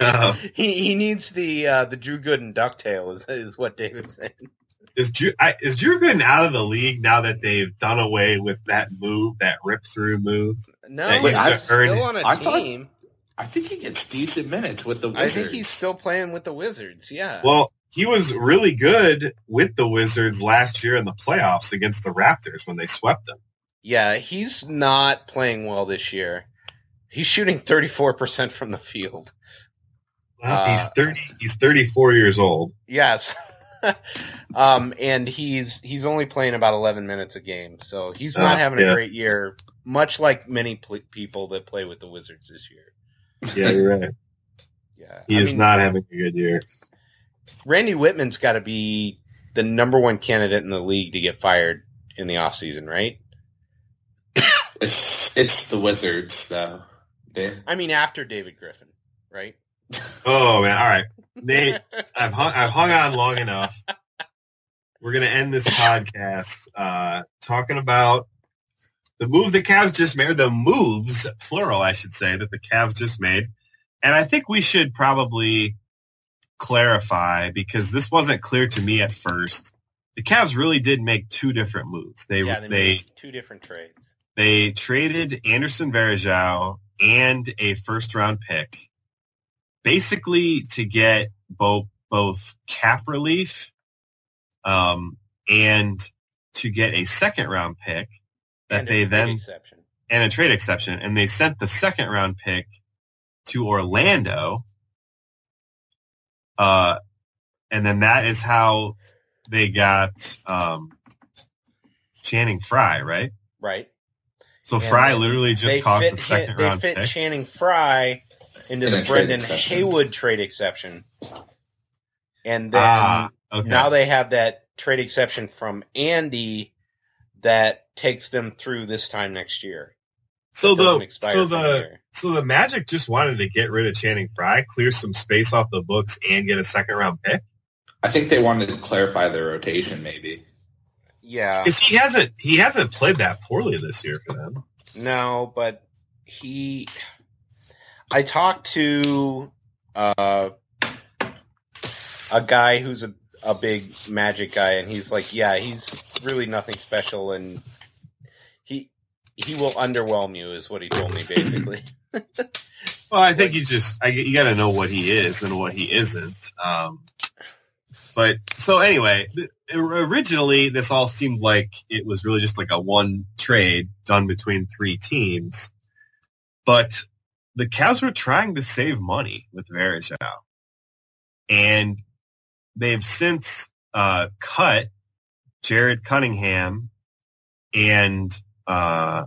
Uh, <laughs> he he needs the uh, the Drew Gooden ducktail is is what David's saying. is Drew I, is Drew Gooden out of the league now that they've done away with that move, that rip through move? No, That he's used to still on a I thought- team. I think he gets decent minutes with the Wizards. I think he's still playing with the Wizards. Yeah. Well, he was really good with the Wizards last year in the playoffs against the Raptors when they swept them. yeah, he's not playing well this year. He's shooting 34% from the field. Well, Uh, he's thirty. He's thirty-four years old. Yes. <laughs> um, and he's he's only playing about 11 minutes a game, so he's not Oh, having yeah. a great year. Much like many pl- people that play with the Wizards this year. Yeah, you're right. <laughs> Yeah, He I is mean, not having a good year. Randy Wittman's got to be the number one candidate in the league to get fired in the offseason, right? <laughs> It's it's the Wizards though. They, I mean, after David Griffin, right? <laughs> Oh man! All right, Nate. I've hung. I've hung on long enough. We're gonna end this podcast uh, talking about the move the Cavs just made. or The moves, plural, I should say, that the Cavs just made. And I think we should probably clarify because this wasn't clear to me at first. The Cavs really did make two different moves. They yeah, they, they made two different trades. they traded Anderson Varejao and a first round pick, basically to get both both cap relief, um, and to get a second round pick that And they then exception. and a trade exception, and they sent the second round pick to Orlando. Uh, and then that is how they got um, Channing Frye, right? right. So And Frye literally just They cost fit- a second they round fit pick. Channing Frye into In the Brendan exception. Haywood trade exception, and then Ah, okay. now they have that trade exception from Andy that takes them through this time next year. so the so the so the Magic just wanted to get rid of Channing Frye, clear some space off the books, and get a second round pick. I think they wanted to clarify their rotation, maybe. yeah, Because he hasn't he hasn't played that poorly this year for them. no, but he. I talked to uh, a guy who's a a big Magic guy, and he's like, yeah, he's really nothing special, and he he will underwhelm you, is what he told me basically. <laughs> Well, I think you just I, you got to know what he is and what he isn't. Um, But so anyway, originally this all seemed like it was really just like a one trade done between three teams. But the Cavs were trying to save money with Varejao. And they've since uh, cut Jared Cunningham and uh,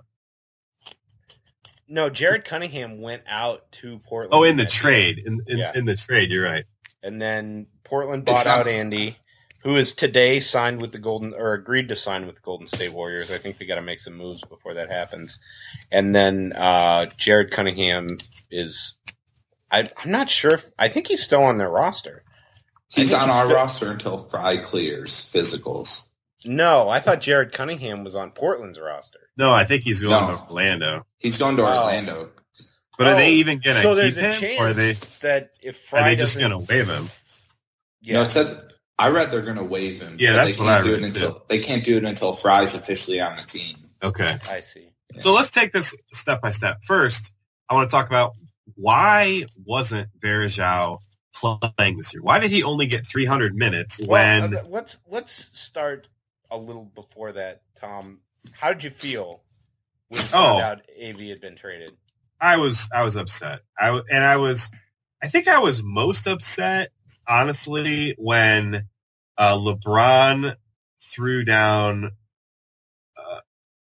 No, Jared Cunningham went out to Portland. oh, in the trade, in, in, Yeah. in the trade, you're right. and then Portland It's bought not- out Andy, who is today signed with the Golden or agreed to sign with the Golden State Warriors. I think they got to make some moves before that happens. And then uh, Jared Cunningham is. I, I'm not sure. If, I think he's still on their roster. He's on he's our still- roster until Frye clears physicals. No, I thought Jared Cunningham was on Portland's roster. No, I think he's going No. to Orlando. He's going to Oh. Orlando. But are they Oh, even going to so keep him, or are they that if Frye are they just going to waive him? Yeah, No, said I read they're going to waive him. Yeah, that's they what can't I do read, it until they can't do it until Frye's officially on the team. Okay. I see. So let's take this step by step. First, I want to talk about why wasn't Varejao playing this year? Why did he only get 300 minutes when? Well, uh, let's let's start a little before that, Tom. How did you feel when you found Oh. out AV had been traded? I was I was upset. I and I was I think I was most upset honestly when uh, LeBron threw down. Uh,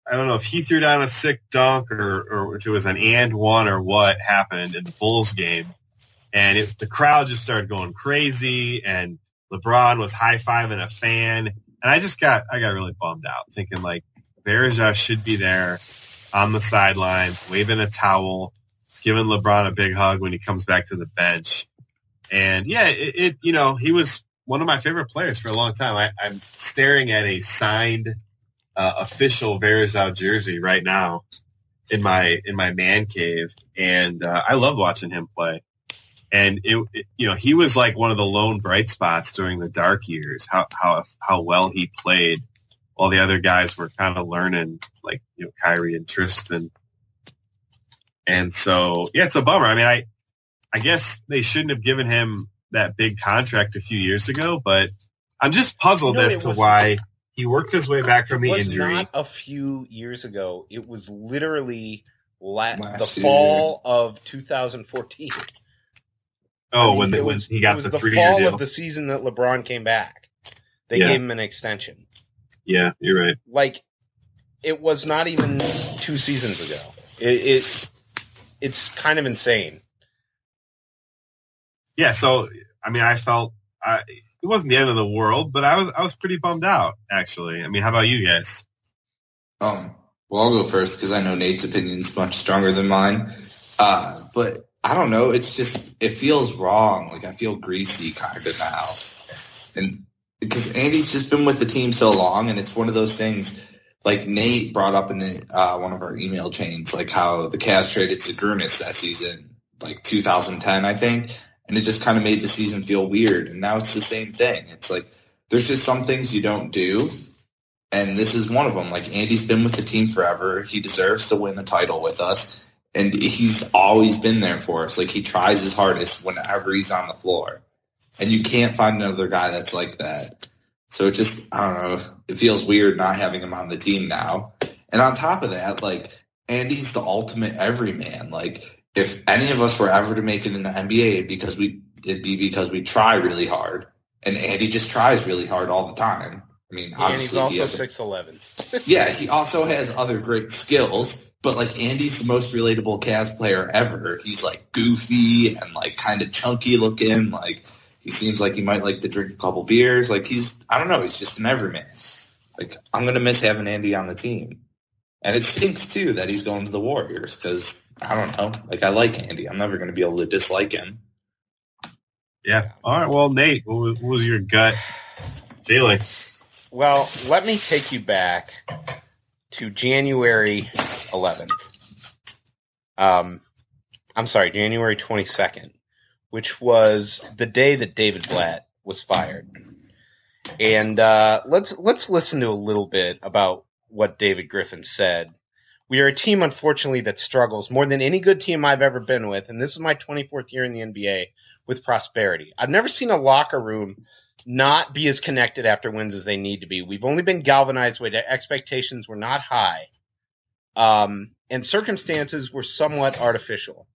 I don't know if he threw down a sick dunk or or if it was an and one or what happened in the Bulls game, and it, the crowd just started going crazy and LeBron was high fiving a fan, and I just got I got really bummed out thinking like Varejao should be there on the sidelines, waving a towel, giving LeBron a big hug when he comes back to the bench. And yeah, it, it you know, he was one of my favorite players for a long time. I, I'm staring at a signed uh, official Varejao jersey right now in my in my man cave, and uh, I love watching him play. And it, it, you know, he was like one of the lone bright spots during the dark years. How how how well he played, while the other guys were kind of learning, like you know, Kyrie and Tristan. And so, yeah, it's a bummer. I mean, I I guess they shouldn't have given him that big contract a few years ago, but I'm just puzzled No, as to was- why he worked his way back from It the was injury. not a few years ago. It was literally la- Last the year. fall of 2014. oh, I mean, when, the, it when was- he it got was the the three year fall deal. of the season that LeBron came back. They Yeah. gave him an extension. Yeah, you're right. Like it was not even two seasons ago. It, it it's kind of insane. Yeah, so I mean, I felt I, it wasn't the end of the world, but I was I was pretty bummed out actually. I mean, how about you guys? Um, well, I'll go first because I know Nate's opinion is much stronger than mine. Uh, but I don't know. It's just it feels wrong. Like I feel greasy kind of now, and because Andy's just been with the team so long, and it's one of those things. Like Nate brought up in the uh, one of our email chains, like how the Cavs traded Sagunis that season, like 2010, I think, and it just kind of made the season feel weird. And now it's the same thing. It's like there's just some things you don't do, and this is one of them. Like Andy's been with the team forever. He deserves to win the title with us. And he's always been there for us. Like he tries his hardest whenever he's on the floor. And you can't find another guy that's like that. So it just, I don't know, it feels weird not having him on the team now. And on top of that, like Andy's the ultimate everyman. Like if any of us were ever to make it in the NBA, it'd because we, it'd be because we try really hard. And Andy just tries really hard all the time. I mean, And he's obviously he also has six eleven. <laughs> <laughs> yeah, he also has other great skills, but like Andy's the most relatable Cavs player ever. He's like goofy and like kind of chunky looking. Like he seems like he might like to drink a couple beers. Like he's, I don't know, he's just an everyman. Like I'm gonna miss having Andy on the team, and it stinks too that he's going to the Warriors because I don't know. Like I like Andy. I'm never gonna be able to dislike him. Yeah. All right. Well, Nate, what was, what was your gut feeling? Well, let me take you back to January 11th. Um, I'm sorry, January 22nd, which was the day that David Blatt was fired. And uh, let's let's listen to a little bit about what David Griffin said. We are a team, unfortunately, that struggles more than any good team I've ever been with, and this is my 24th year in the NBA with prosperity. I've never seen a locker room not be as connected after wins as they need to be. We've only been galvanized the expectations were not high. Um, and circumstances were somewhat artificial.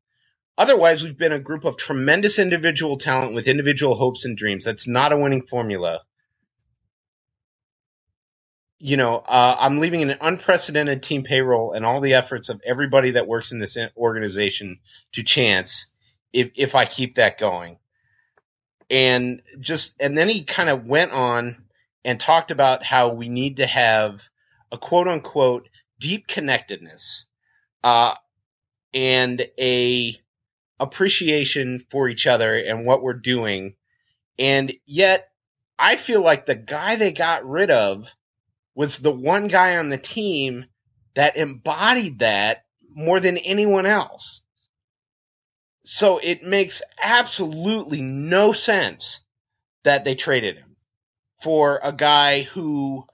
Otherwise, we've been a group of tremendous individual talent with individual hopes and dreams. That's not a winning formula. You know, uh, I'm leaving an unprecedented team payroll and all the efforts of everybody that works in this organization to chance if, if I keep that going. And just, and then he kind of went on and talked about how we need to have a quote unquote deep connectedness, uh, and a appreciation for each other and what we're doing. And yet I feel like the guy they got rid of was the one guy on the team that embodied that more than anyone else. So it makes absolutely no sense that they traded him for a guy who,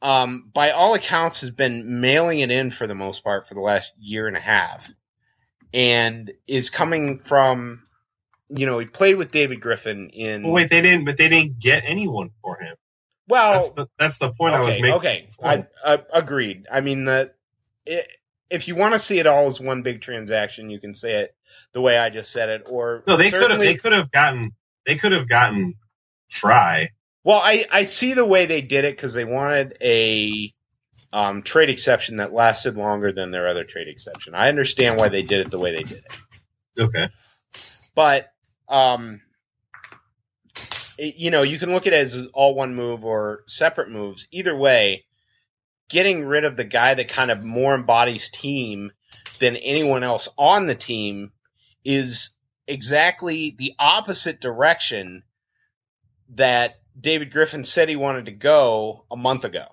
um, by all accounts has been mailing it in for the most part for the last year and a half and is coming from, you know, he played with David Griffin in. Well, wait, they didn't, but they didn't get anyone for him. Well, That's the, that's the point okay, I was making. okay, I, I agreed. I mean, the it, if you want to see it all as one big transaction, you can say it the way I just said it, or No, they could have. They could have gotten. They could have gotten Frye. Well, I, I see the way they did it because they wanted a um, trade exception that lasted longer than their other trade exception. I understand why they did it the way they did it. Okay. but um, it- you know, you can look at it as all one move or separate moves. Either way, getting rid of the guy that kind of more embodies team than anyone else on the team is exactly the opposite direction that David Griffin said he wanted to go a month ago.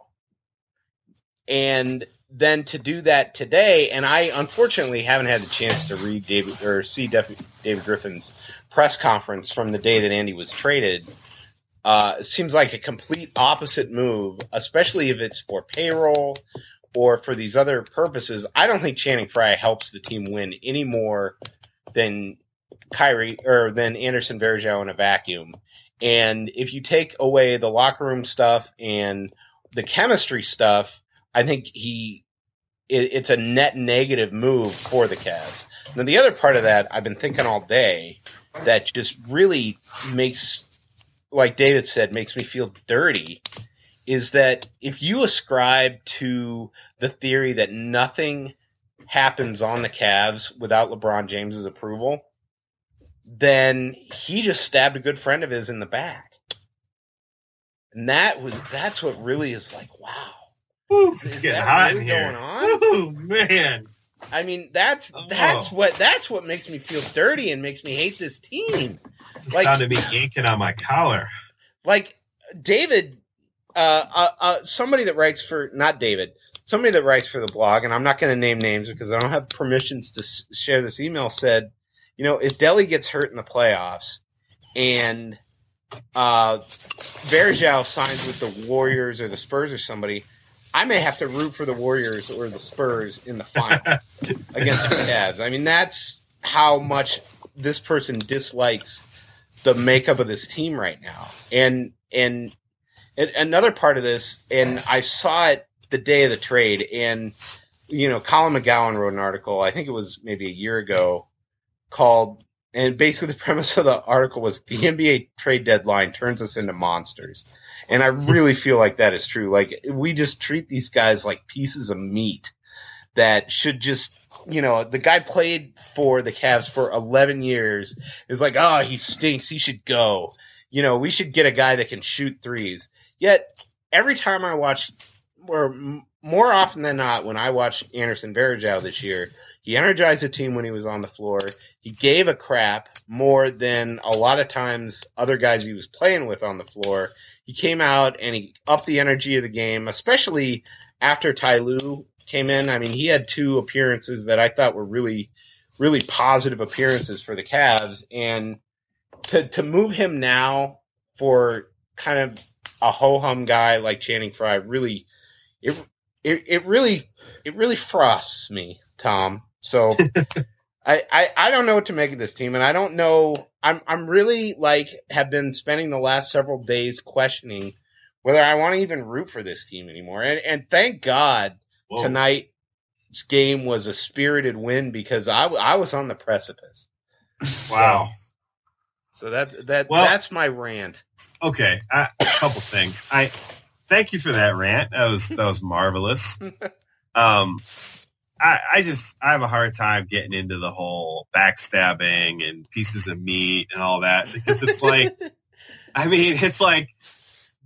And then to do that today, and I unfortunately haven't had the chance to read David or see David Griffin's press conference from the day that Andy was traded. Uh, it seems like a complete opposite move, especially if it's for payroll or for these other purposes. I don't think Channing Frye helps the team win any more than Kyrie or than Anderson Varejao in a vacuum. And if you take away the locker room stuff and the chemistry stuff, I think he it, it's a net negative move for the Cavs. Now the other part of that I've been thinking all day that just really makes like David said makes me feel dirty is that if you ascribe to the theory that nothing happens on the Cavs without LeBron James's approval, then he just stabbed a good friend of his in the back. And that was that's what really is like, wow. It's getting hot in here. going on? Woo, man. I mean, that's Oh. that's what that's what makes me feel dirty and makes me hate this team. It's Like- sound of me yanking on my collar. Like David, uh, uh, uh, somebody that writes for not David, somebody that writes for the blog, and I'm not going to name names because I don't have permissions to s- share this email. Said, you know, if Delly gets hurt in the playoffs and uh, Varejao signs with the Warriors or the Spurs or somebody, I may have to root for the Warriors or the Spurs in the final <laughs> against the Cavs. I mean, that's how much this person dislikes the makeup of this team right now. And and, and another part of this, and I saw it the day of the trade, and you know, Colin McGowan wrote an article. I think it was maybe a year ago, called. And basically, the <laughs> premise of the article was the NBA trade deadline turns us into monsters. And I <laughs> really feel like that is true. Like, we just treat these guys like pieces of meat that should just, you know, the guy played for the Cavs for 11 years is like, oh, he stinks. He should go. You know, we should get a guy that can shoot threes. Yet, every time I watch, or more often than not, when I watch Anderson Varejao this year, he energized the team when he was on the floor. He gave a crap more than a lot of times other guys he was playing with on the floor. He came out and he upped the energy of the game, especially after Ty Lue came in. I mean, he had two appearances that I thought were really, really positive appearances for the Cavs. And to, to move him now for kind of a ho hum guy like Channing Frye really, it, it, it really, it really frosts me, Tom. So, <laughs> I, I, I don't know what to make of this team, and I don't know. I'm I'm really like have been spending the last several days questioning whether I want to even root for this team anymore. And and thank God Whoa. tonight's game was a spirited win because I I was on the precipice. <laughs> Wow. So that that Well- that's my rant. Okay, I, a couple things. I thank you for that rant. That was that was marvelous. <laughs> Um, I, I just I have a hard time getting into the whole backstabbing and pieces of meat and all that because it's like, <laughs> I mean, it's like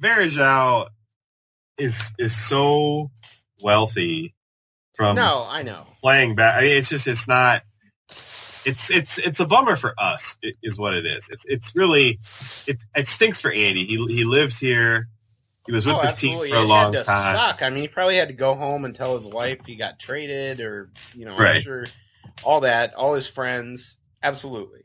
Varejao is is so wealthy from no, I know. playing back. I mean, it's just it's not. It's it's it's a bummer for us. Is what it is. It's it's really it it stinks for Andy. He he lives here. He was with oh, this team for a it long time. Suck. I mean, he probably had to go home and tell his wife he got traded, or you know, Right. sure all that, all his friends. Absolutely.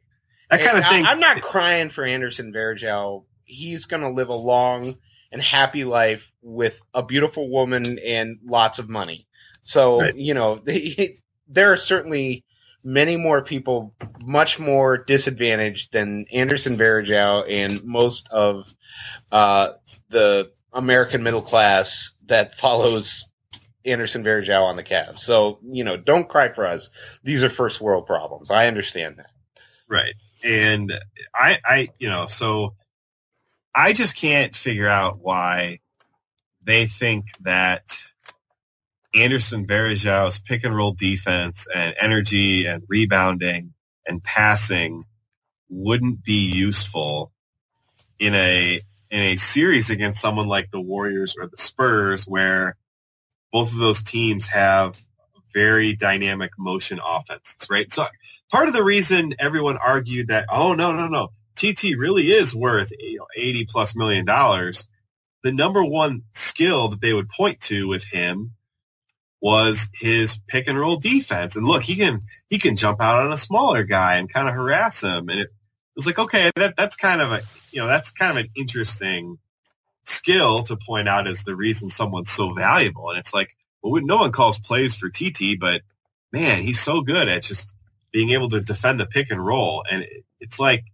That kind And of thing. I, am not crying for Anderson Varejao. He's going to live a long and happy life with a beautiful woman and lots of money. So, Right. you know, <laughs> they, there are certainly many more people much more disadvantaged than Anderson Varejao and most of uh, the American middle class that follows Anderson Varejao on the Cavs. So, you know, don't cry for us. These are first world problems. I understand that. Right. And I, I, you know, so I just can't figure out why they think that Anderson Varejao's pick and roll defense and energy and rebounding and passing wouldn't be useful in a in a series against someone like the Warriors or the Spurs where both of those teams have very dynamic motion offenses, right? So part of the reason everyone argued that, oh no, no, no, TT really is worth 80 plus million dollars. The number one skill that they would point to with him was his pick and roll defense. And look, he can, he can jump out on a smaller guy and kind of harass him. And it was like, okay, that, that's kind of a, you know, that's kind of an interesting skill to point out as the reason someone's so valuable. And it's like, well, no one calls plays for TT, but man, he's so good at just being able to defend the pick and roll. And it's like,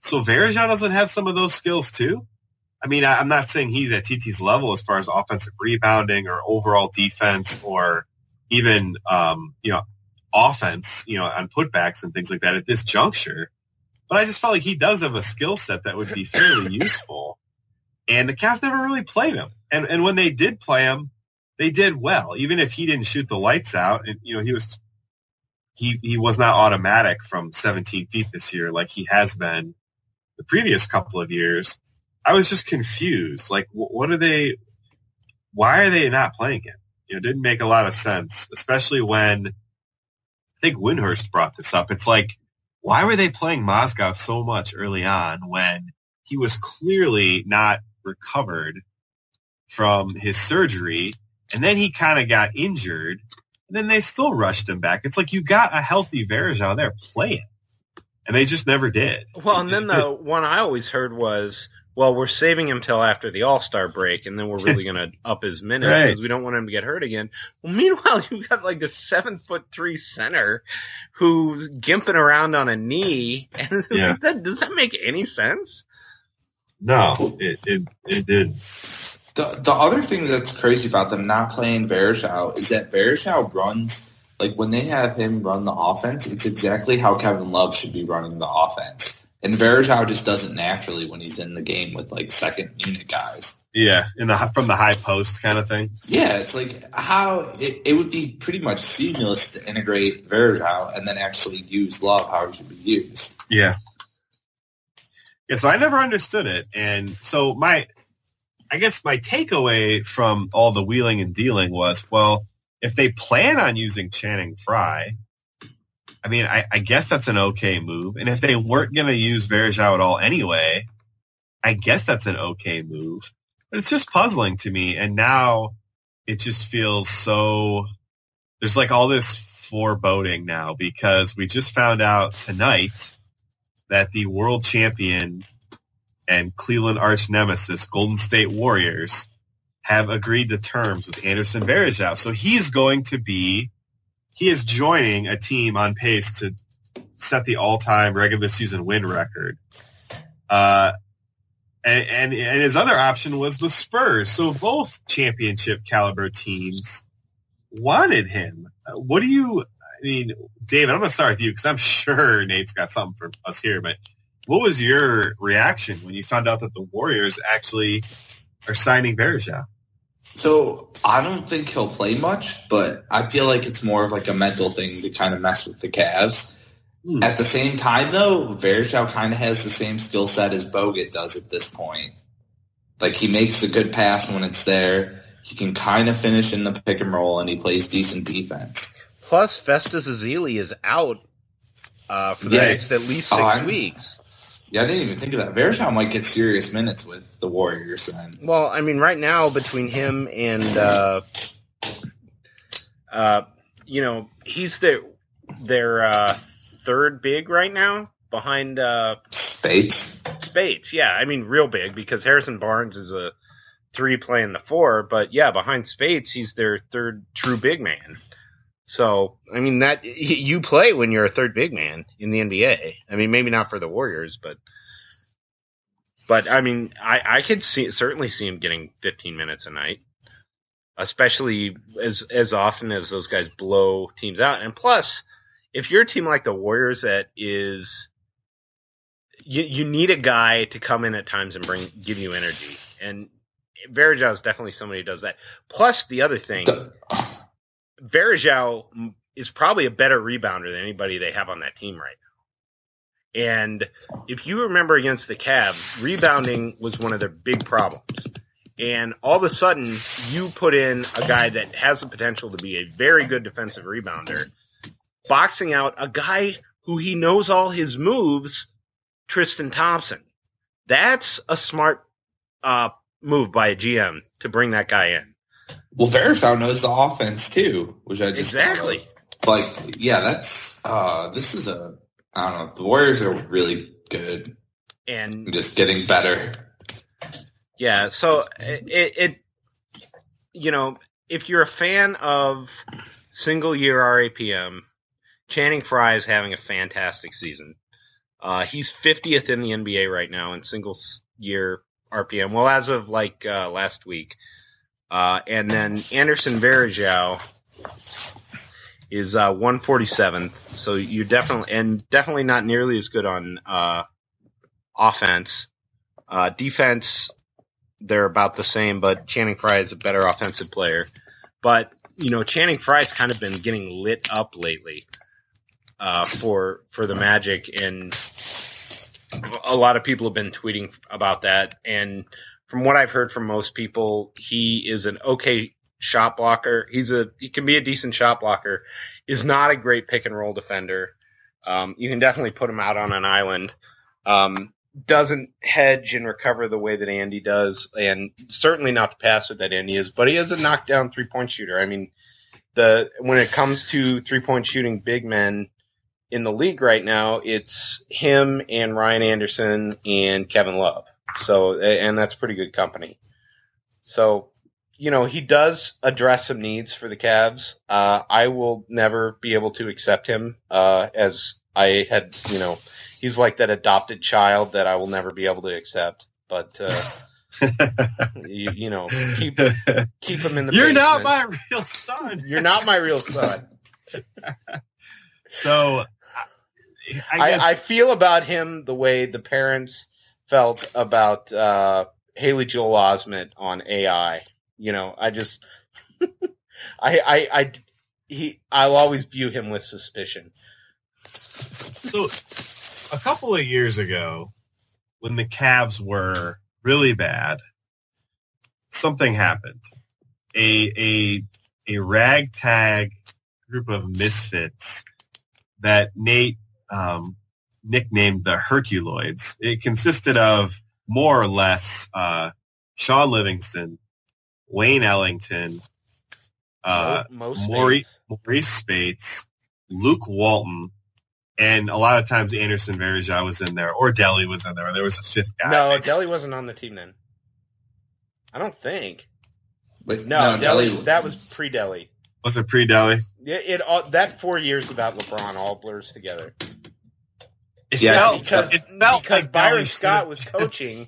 so doesn't have some of those skills too? I mean, I'm not saying he's at TT's level as far as offensive rebounding or overall defense or even, um, you know, offense, you know, on putbacks and things like that at this juncture. But I just felt like he does have a skill set that would be fairly useful. And the Cavs never really played him. And, and when they did play him, they did well, even if he didn't shoot the lights out. And you know, he was he he was not automatic from 17 feet this year like he has been the previous couple of years. I was just confused. Like, what are they? Why are they not playing him? You know, it didn't make a lot of sense, especially when I think Windhorst brought this up. It's like, why were they playing Mozgov so much early on when he was clearly not recovered from his surgery and then he kind of got injured, and then they still rushed him back. It's like you got a healthy Varejao there playing, and they just never did. Well, and then the one I always heard was, well, we're saving him till after the All Star break, and then we're really going <laughs> to up his minutes Right. because we don't want him to get hurt again. Well, meanwhile, <laughs> you've got like the seven foot three center who's gimping around on a knee, and <laughs> Yeah. like, that, does that make any sense? No, it it, it did. The the other thing that's crazy about them not playing Varejao is that Varejao runs like when they have him run the offense, it's exactly how Kevin Love should be running the offense. And Varejao just does it naturally when he's in the game with like second unit guys. Yeah, in the from the high post kind of thing. Yeah, it's like how it, it would be pretty much seamless to integrate Varejao and then actually use Love how he should be used. Yeah. Yeah, so I never understood it. And so my I guess my takeaway from all the wheeling and dealing was, well, if they plan on using Channing Frye, I mean, I, I guess that's an okay move. And if they weren't going to use Varejao at all anyway, I guess that's an okay move. But it's just puzzling to me. And now it just feels so, there's like all this foreboding now because we just found out tonight that the world champion and Cleveland arch nemesis Golden State Warriors have agreed to terms with Anderson Varejao. So he is going to be, he is joining a team on pace to set the all-time regular season win record. Uh, and, and, and his other option was the Spurs. So both championship caliber teams wanted him. What do you, I mean, David, I'm to start with you because I'm <laughs> sure Nate's got something for us here, but what was your reaction when you found out that the Warriors actually are signing Varejao? So I don't think he'll play much, but I feel like it's more of like a mental thing to kind of mess with the Cavs. Hmm. At the same time, though, Varejao kind of has the same skill set as Bogut does at this point. Like he makes a good pass when it's there. He can kind of finish in the pick and roll, and he plays decent defense. Plus, Festus Ezeli is out uh, for the yeah. next at least six oh, weeks. Yeah, I didn't even think of that. Varejao might get serious minutes with the Warriors then. Well, I mean, right now between him and uh, uh, you know, he's their their uh, third big right now behind uh, Speights. Speights, yeah. I mean, real big because Harrison Barnes is a three playing the four, but yeah, behind Speights, he's their third true big man. So, I mean, that you play when you're a third big man in the NBA. I mean, maybe not for the Warriors, but, but I mean, I, I could see, certainly see him getting 15 minutes a night, especially as, as often as those guys blow teams out. And plus, if you're a team like the Warriors that is, you, you need a guy to come in at times and bring, give you energy. And Varejao is definitely somebody who does that. Plus, the other thing, Varejao is probably a better rebounder than anybody they have on that team right now. And if you remember against the Cavs, rebounding was one of their big problems. And all of a sudden, you put in a guy that has the potential to be a very good defensive rebounder, boxing out a guy who he knows all his moves, Tristan Thompson. That's a smart uh, move by a GM to bring that guy in. Well, Varejao knows the offense too, which I just exactly like. Yeah, that's uh this is a I don't know. The Warriors are really good and just getting better. Yeah, so it, it you know if you're a fan of single year RAPM, Channing Frye is having a fantastic season. Uh, he's 50th in the NBA right now in single year RPM. Well, as of like uh, last week, uh, and then Anderson Varejao is uh, 147th. So you definitely and definitely not nearly as good on uh, offense. Uh, defense, they're about the same, but Channing Frye is a better offensive player. But you know, Channing Frye's kind of been getting lit up lately uh, for for the Magic, and a lot of people have been tweeting about that. And from what I've heard from most people, he is an okay shot blocker. He's a he can be a decent shot blocker. Is not a great pick and roll defender. Um, you can definitely put him out on an island. Um, doesn't hedge and recover the way that Andy does, and certainly not the passer that Andy is. But he is a knockdown three point shooter. I mean, the when it comes to three point shooting big men in the league right now, it's him and Ryan Anderson and Kevin Love. So, and that's pretty good company. So, you know, he does address some needs for the Cavs. Uh, I will never be able to accept him, uh, as I had, you know, he's like that adopted child that I will never be able to accept. But, uh, <laughs> you, you, know, keep <laughs> keep him in the. You're basement. not my real son. <laughs> You're not my real son. so, I, I, I, feel about him the way the parents felt about uh, Haley Joel Osment on AI. You know, I just, <laughs> I, I, I, he, I'll always view him with suspicion. So, a couple of years ago, when the Cavs were really bad, something happened. A a a ragtag group of misfits that Nate um, nicknamed the Herculoids. It consisted of more or less uh, Shaun Livingston, Wayne Ellington, uh, Maurice, Maurice Speights, Luke Walton, and a lot of times Anderson Varejao was in there, or Delly was in there, or there was a fifth guy. No, Delly wasn't on the team then. I don't think. But no, no Delly, Delly, that was pre Delly. Was it pre Delly? It, it all, that four years without LeBron all blurs together. It Yeah, felt, because, it felt because like Byron Scott should've- was <laughs> coaching,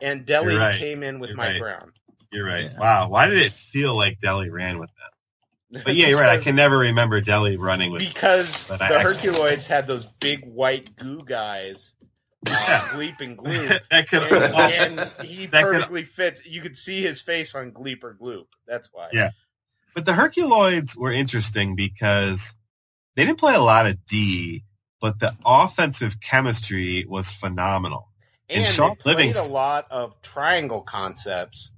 and Delly right. came in with You're Mike right. Brown. You're right. Yeah. Wow. Why did it feel like Delly ran with them? But yeah, <laughs> you're right. I can never remember Delly running with. because But the actually- Herculoids had those big white goo guys, uh, Yeah. Gleep and <laughs> Gloop, that could. and, and he That could- perfectly fits. You could see his face on Gleep or Gloop. That's why. Yeah. But the Herculoids were interesting because they didn't play a lot of D, but the offensive chemistry was phenomenal. and, And Shaun they played Livingston- a lot of triangle concepts.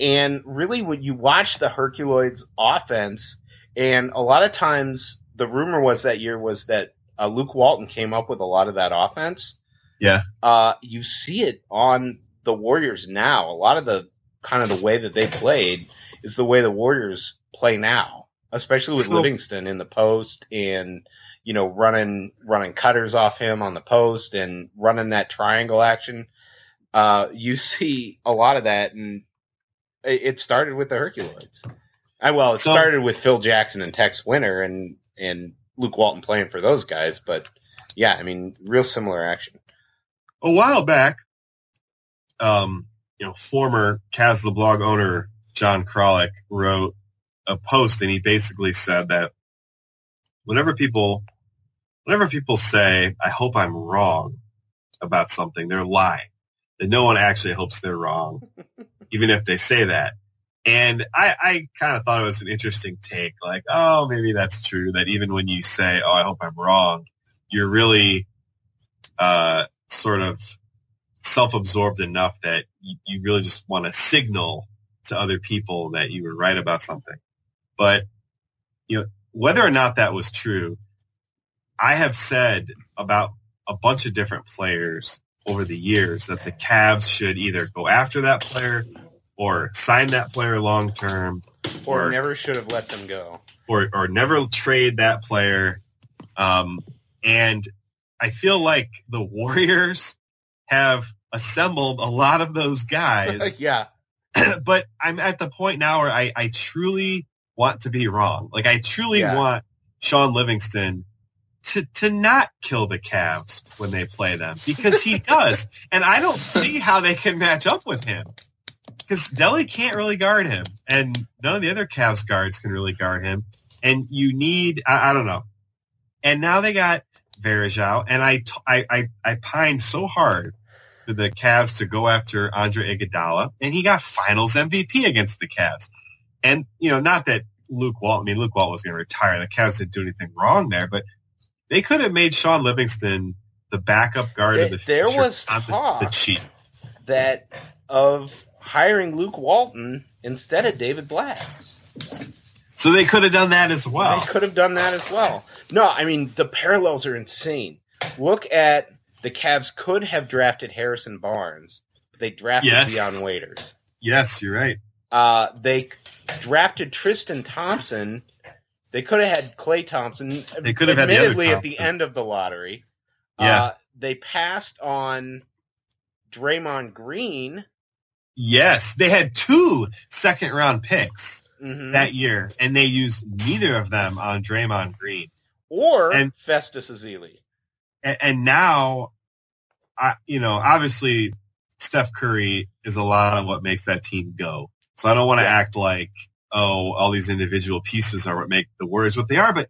And really, when you watch the Herculoids offense, and a lot of times the rumor was that year was that uh, Luke Walton came up with a lot of that offense. Yeah. Uh, you see it on the Warriors now. A lot of the kind of the way that they played is the way the Warriors play now, especially with So- Livingston in the post and you know running running cutters off him on the post and running that triangle action. Uh, you <laughs> see a lot of that, and it, it started with the Herculoids. I, well, it So- started with Phil Jackson and Tex Winter and and Luke Walton playing for those guys, but yeah, I mean, real similar action. A while back, um, you know, former Cavs the blog owner John Krolik wrote a post, and he basically said that whenever people, whenever people say, "I hope I'm wrong," about something, they're lying. That no one actually hopes they're wrong, <laughs> even if they say that. And I, I kind of thought it was an interesting take, like, oh, maybe that's true. That even when you say, "Oh, I hope I'm wrong," you're really uh, sort of self-absorbed enough that you, you really just want to signal to other people that you were right about something. But you know, whether or not that was true, I have said about a bunch of different players over the years that the Cavs should either go after that player or sign that player long term Or Or- never should have let them go. or or never trade that player. Um, and I feel like the <laughs> Warriors have assembled a lot of those guys, <laughs> yeah, <clears throat> but I'm at the point now where I, I truly want to be wrong. Like I truly Yeah. want Shaun Livingston to to not kill the Cavs when they play them because he does, <laughs> and I don't see how they can match up with him because Delly can't really guard him, and none of the other Cavs guards can really guard him. And you need I, I don't know. And now they got Varejao, and I, t- I I I pined so hard for the Cavs to go after Andre Iguodala, and he got Finals MVP against the Cavs. And you know, not that Luke Walton. I mean, Luke Walton was going to retire. The Cavs didn't do anything wrong there, but they could have made Shaun Livingston the backup guard of the There- there was not the, the cheat. that of hiring Luke Walton instead of David Blatt. So they could have done that as well. They could have done that as well. No, I mean the parallels are insane. Look at the Cavs could have drafted Harrison Barnes, but they drafted Yes. Dion Waiters. Yes, you're right. Uh, they drafted Tristan Thompson. They could have had Klay Thompson. They could have had the other admittedly at the end of the lottery. Yeah. Uh, they passed on Draymond Green. Yes, they had two second round picks Mhm. that year, and they used neither of them on Draymond Green. or and- Festus Ezeli. and, and now, I, you know, obviously Steph Curry is a lot of what makes that team go. So I don't want to Yeah. act like, oh, all these individual pieces are what make the Warriors what they are, but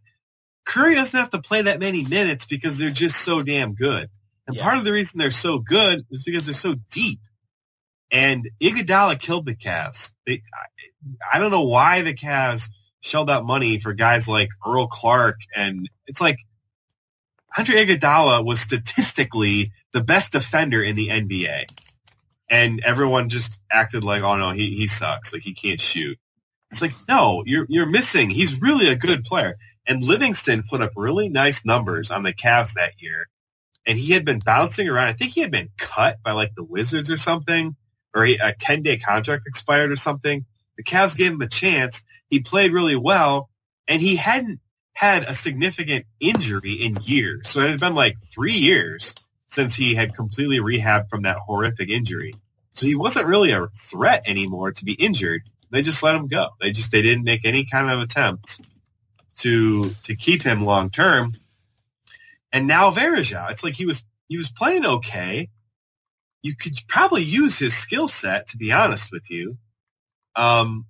Curry doesn't have to play that many minutes because they're just so damn good. And Yeah. part of the reason they're so good is because they're so deep. And Iguodala killed the Cavs. They, I, I don't know why the Cavs shelled out money for guys like Earl Clark, and it's like Andre Iguodala was statistically the best defender in the NBA, and everyone just acted like, "Oh no, he he sucks. Like he can't shoot." It's like, no, you're you're missing. He's really a good player. And Livingston put up really nice numbers on the Cavs that year, and he had been bouncing around. I think he had been cut by like the Wizards or something, or he, a ten day contract expired or something. The Cavs gave him a chance. He played really well, and he hadn't had a significant injury in years. So it had been like three years since he had completely rehabbed from that horrific injury. So he wasn't really a threat anymore to be injured. They just let him go. They just they didn't make any kind of attempt to to keep him long term. And now Varejao, it's like he was he was playing okay. You could probably use his skill set, to be honest with you. Um,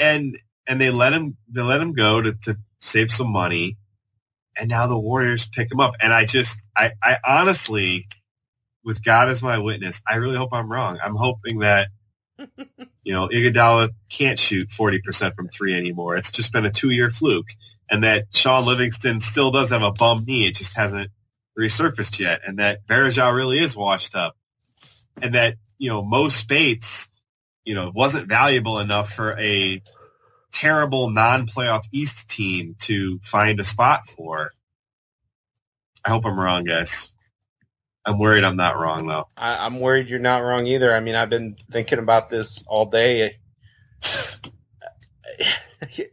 and and they let him they let him go to, to save some money, and now the Warriors pick him up. And I just I I honestly, with God as my witness, I really hope I'm wrong. I'm hoping that you know Iguodala can't shoot forty percent from three anymore. It's just been a two year fluke, and that Shaun Livingston still does have a bum knee. It just hasn't resurfaced yet, and that Varejao really is washed up, and that you know Mo Speights, you know, wasn't valuable enough for a terrible non-playoff East team to find a spot for. I hope I'm wrong, guys. I'm worried I'm not wrong though. I, I'm worried you're not wrong either. I mean, I've been thinking about this all day. <sighs>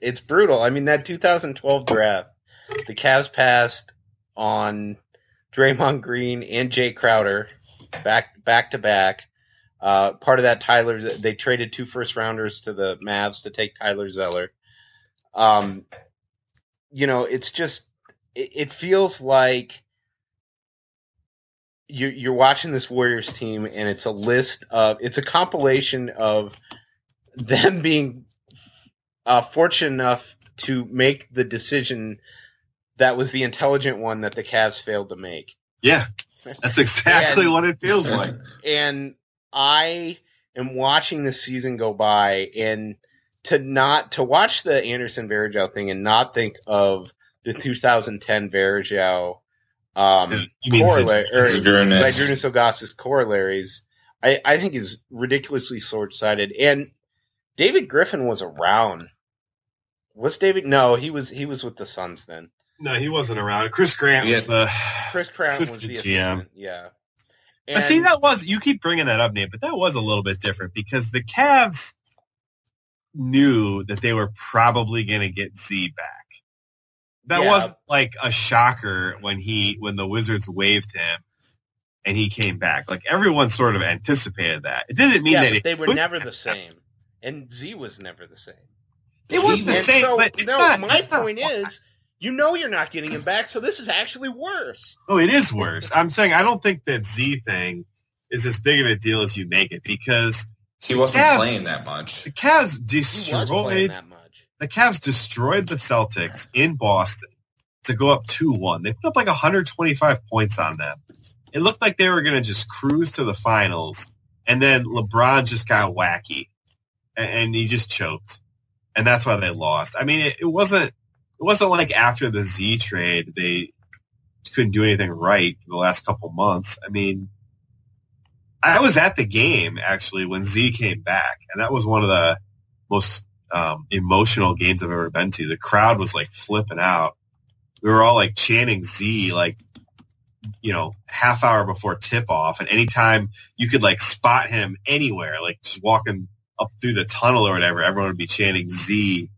It's brutal. I mean, that 2012 draft, the Cavs passed on Draymond Green and Jae Crowder back back to back. Uh, part of that, Tyler, they traded two first rounders to the Mavs to take Tyler Zeller. Um, you know, it's just, it, it feels like you're, you're watching this Warriors team and it's a list of, it's a compilation of them <laughs> being uh, fortunate enough to make the decision that was the intelligent one that the Cavs failed to make. Yeah, that's exactly And- what it feels like. and I am watching this season go by and to not to watch the Anderson Varejao thing and not think of the 2010 Varejao um You mean corollary or Zydrunas. Zydrunas corollaries I, I think is ridiculously short sighted and David Griffin was around was David no he was he was with the Suns then No, he wasn't around. Chris Grant was the Chris Grant was the GM. assistant yeah But see, that was you keep bringing that up, Nate, but that was a little bit different because the Cavs knew that they were probably going to get Z back. That Yeah. wasn't like a shocker when he when the Wizards waived him and he came back. Like everyone sort of anticipated that. It didn't mean yeah, that but it they were never the same, and Z was never the same. It wasn't the And same. so, but it's no, not, my it's not- point is, you know, you're not getting him back, so this is actually worse. Oh, it is worse. I'm saying I don't think that Z thing is as big of a deal as you make it because He wasn't Cavs- playing that much. the Cavs He was playing destroyed that much. The Cavs destroyed the Celtics in Boston to go up 2-1. They put up like 125 points on them. It looked like they were going to just cruise to the finals, and then LeBron just got wacky, and, he just choked, and that's why they lost. I mean, it, it wasn't it wasn't like after the Z trade they couldn't do anything right for the last couple months. I mean, I was at the game actually when Z came back, and that was one of the most um, emotional games I've ever been to. The crowd was like flipping out. We were all like chanting Z like you know half hour before tip off, and anytime you could like spot him anywhere, like just walking up through the tunnel or whatever, everyone would be chanting Z.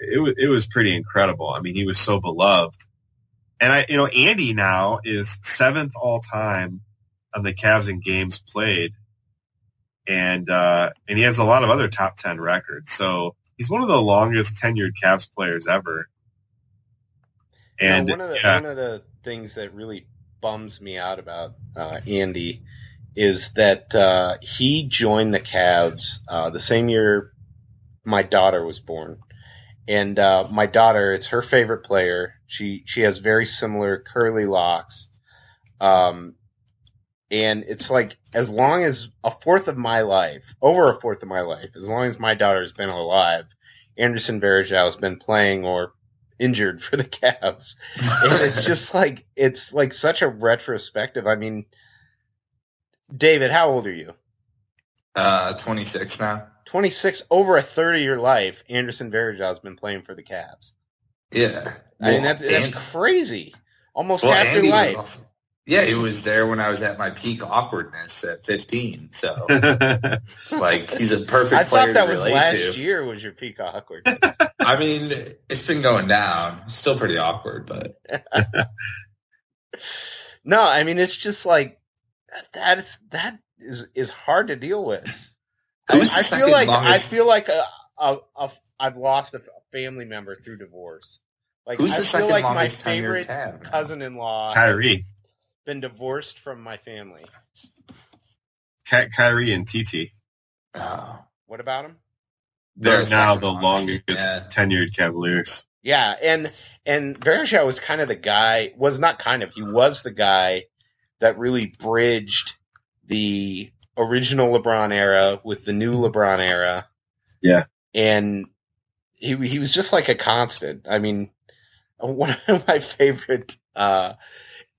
It was it was pretty incredible. I mean, he was so beloved, and I you know Andy now is seventh all time on the Cavs in games played, and uh, and he has a lot of other top ten records. So he's one of the longest tenured Cavs players ever. And one of the yeah, one of the things that really bums me out about uh, Andy is that uh, he joined the Cavs uh, the same year my daughter was born, and uh, my daughter, it's her favorite player. She she has very similar curly locks, um, and it's like as long as a fourth of my life, over a fourth of my life, as long as my daughter has been alive, Anderson Varejao has been playing or injured for the Cavs and it's <laughs> just like it's like such a retrospective. I mean, David, how old are you? Uh, 26 now. Twenty six. Over a third of your life, Anderson Varejao has been playing for the Cavs. Yeah. I mean, that's that's and- crazy. Almost well, half your life. Also- yeah, he was there when I was at my peak awkwardness at 15. So, <laughs> like, he's a perfect I player thought that to was relate last to. year was your peak awkwardness. <laughs> I mean, it's been going down. Still pretty awkward, but <laughs> no, I mean it's just like that. Is that is is hard to deal with. I, Who's I feel like longest- I feel like a, a, a I've lost a family member through divorce. Like who's I the feel second like my longest tenured favorite cousin-in-law Kyrie. Been divorced from my family. Ky- Kyrie and TT. Oh. What about him? They're The now the ones. longest Yeah. tenured Cavaliers. Yeah, and and Varejao was kind of the guy. Was not kind of. He was the guy that really bridged the original LeBron era with the new LeBron era. Yeah. and he he was just like a constant. I mean, <laughs> one of my favorite. uh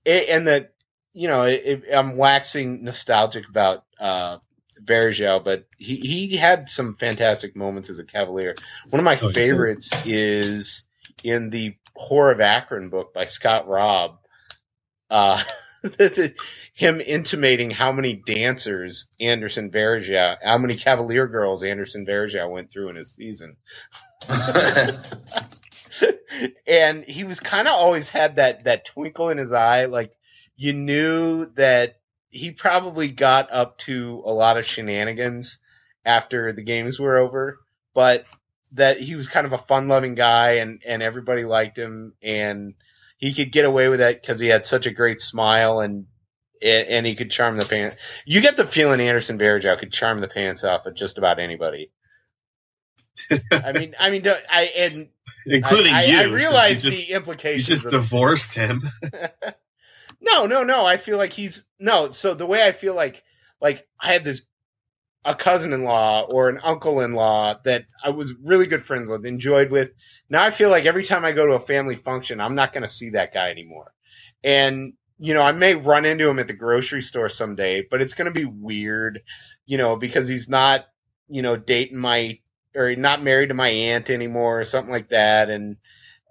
And that you know, it, I'm waxing nostalgic about uh but he he had some fantastic moments as a Cavalier. One of my Oh, favorites is in the Whore of Akron book by Scott Raab. Uh, <laughs> him intimating how many dancers Anderson Varejao, how many Cavalier girls Anderson Varejao went through in his season. <laughs> <laughs> and he was kind of always had that that twinkle in his eye like you knew that he probably got up to a lot of shenanigans after the games were over but that he was kind of a fun-loving guy and and everybody liked him and he could get away with it because he had such a great smile and and he could charm the pants. You get the feeling Anderson Varejao could charm the pants off of just about anybody. <laughs> I mean, I mean, I and Including I, I, you. I realize you just, the you implications. just of, divorced him. <laughs> no, no, no. I feel like he's no. So the way I feel like, like I had this a cousin-in-law or an uncle-in-law that I was really good friends with, enjoyed with. Now I feel like every time I go to a family function, I'm not going to see that guy anymore. And you know, I may run into him at the grocery store someday, but it's going to be weird, you know, because he's not, you know, dating my or not married to my aunt anymore or something like that. And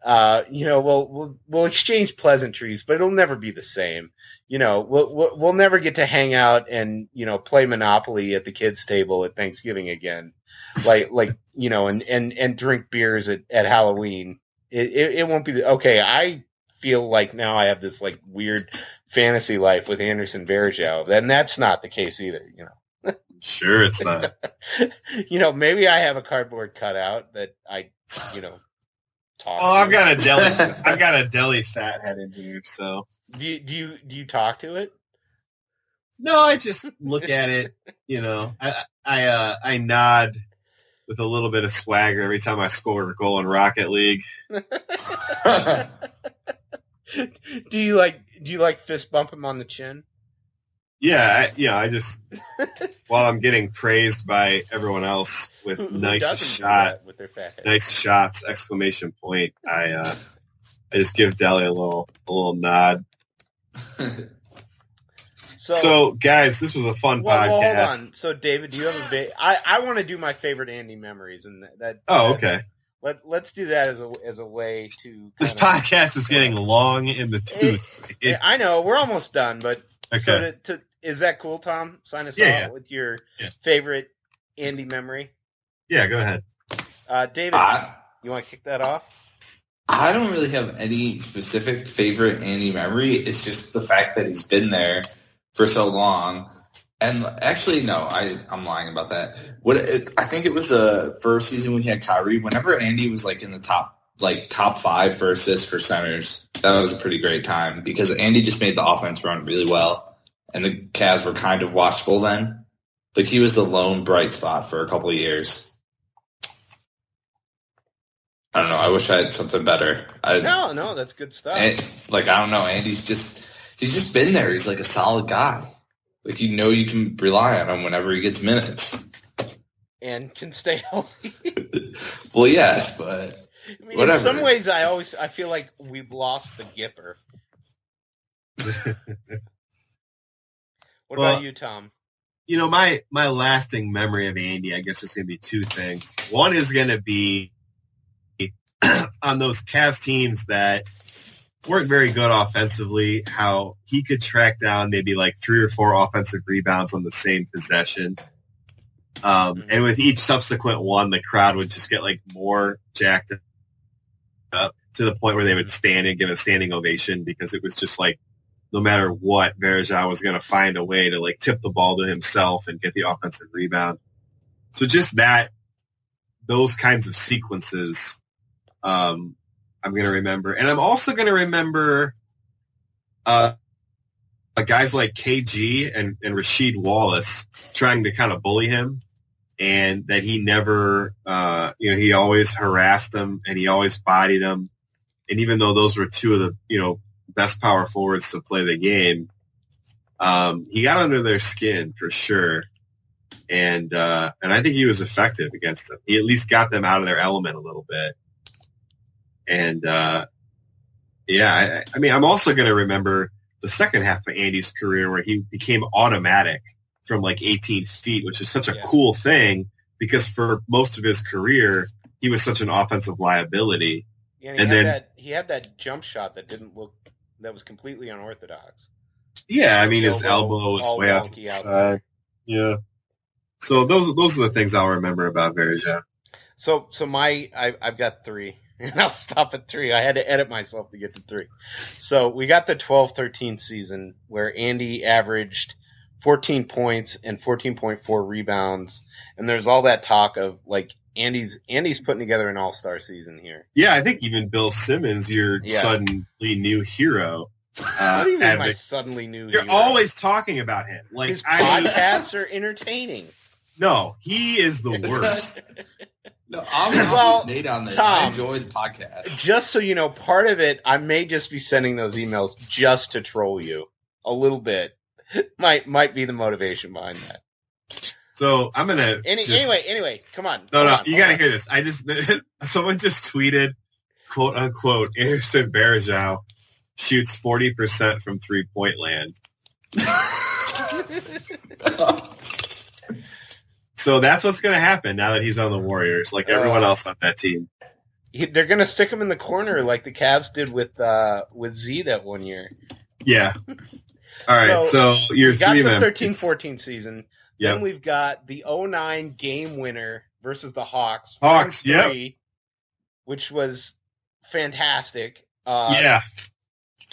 uh, you know, we'll we'll we'll exchange pleasantries, but it'll never be the same. You know, we'll we'll, we'll never get to hang out and you know play Monopoly at the kids' table at Thanksgiving again, like <laughs> like you know, and and and drink beers at at Halloween. It it, it won't be the, okay. I feel like now I have this like weird fantasy life with Anderson Varejao, then that's not the case either. You know, Sure, it's not. <laughs> you know, maybe I have a cardboard cutout that I, you know, talk. Oh, <laughs> I've got a Delly. I've got a Delly fat head in here. So Do you, do you do you talk to it? no, I just look at it. You know, I I uh, I nod with a little bit of swagger every time I score a goal in Rocket League. <laughs> do you like do you like fist bump him on the chin? Yeah, I, yeah. I just <laughs> while I'm getting praised by everyone else with nice shot, with their fat nice shots! Exclamation point! I uh, I just give Delly a little a little nod. <laughs> So, So, guys, this was a fun well, well, podcast. hold on. So, David, do you have a bit? I I want to do my favorite Andy memories, and that. that Oh, that- okay. Let Let's do that as a as a way to. This kinda- podcast is getting long in the tooth. Yeah, It- I know we're almost done, but okay. so to, to is that cool, Tom? Sign us Yeah, off yeah. with your Yeah. favorite Andy memory. yeah, go ahead. Uh, David, I, you want to kick that off? I don't really have any specific favorite Andy memory. It's just the fact that he's been there for so long. And actually, no, I, I'm lying about that. What it, I think it was the first season we had Kyrie. Whenever Andy was like in the top, like top five for assists for centers, that was a pretty great time because Andy just made the offense run really well, and the Cavs were kind of watchable then. Like he was the lone bright spot for a couple of years. I don't know. I wish I had something better. I, No, no, that's good stuff. and, like I don't know, Andy's just he's just been there. He's like a solid guy. Like you know you can rely on him whenever he gets minutes. and can stay healthy. <laughs> well, yes, but I mean, Whatever. In some ways, I always I feel like we've lost the Gipper. <laughs> What Well- about you, Tom? you know, my my lasting memory of Andy, I guess, is going to be two things. One is going to be <clears throat> on those Cavs teams that weren't very good offensively, how he could track down maybe like three or four offensive rebounds on the same possession. Um, Mhm. and with each subsequent one, the crowd would just get like more jacked up to the point where they would stand and give a standing ovation because it was just like no matter what, Varejao was going to find a way to like tip the ball to himself and get the offensive rebound. So just that, those kinds of sequences, um, I'm going to remember. And I'm also going to remember, uh, uh, guys like KG and, and Rasheed Wallace trying to kind of bully him and that he never, uh, you know, he always harassed them and he always bodied them. And even though those were two of the, you know, best power forwards to play the game, um, he got under their skin for sure. And, uh, and I think he was effective against them. He at least got them out of their element a little bit. And, uh, yeah, I, I mean, I'm also going to remember the second half of Andy's career where he became automatic from like 18 feet, which is such a Yeah. cool thing because for most of his career, he was such an offensive liability. Yeah, and he And had then- that he had that jump shot that didn't look that was completely unorthodox. Yeah, I mean, his Elbow was way out to the side. Yeah. So those those are the things I'll remember about Varejao. So so my I, I've got three, <laughs> and I'll stop at three. I had to edit myself to get to three. So we got the 12-13 season where Andy averaged 14 points and 14.4 rebounds, and there's all that talk of like Andy's Andy's putting together an all star season here. Yeah, I think even Bill Simmons, your Yeah. suddenly new hero. <laughs> Uh, what do you mean my suddenly new? You're hero? always talking about him. Like his I podcasts are entertaining. <laughs> no, he is the <laughs> worst. No, I'm Well, Nate on this. I Tom, enjoy the podcast. just so you know, part of it, I may just be sending those emails just to troll you a little bit. Might might be the motivation behind that. So I'm gonna Any, just- anyway, anyway, come on. No, no, on, you gotta on. hear this. I just <laughs> someone just tweeted, quote unquote, Anderson Varejao shoots forty percent from three point land. <laughs> So that's what's gonna happen now that he's on the Warriors, like everyone Uh, else on that team. They're gonna stick him in the corner like the Cavs did with uh with Z that one year. Yeah. <laughs> All right. So, your we got three the members. 13-14 season. Yep. Then we've got the 09 game winner versus the Hawks. Hawks, three, Which was fantastic. Uh, yeah.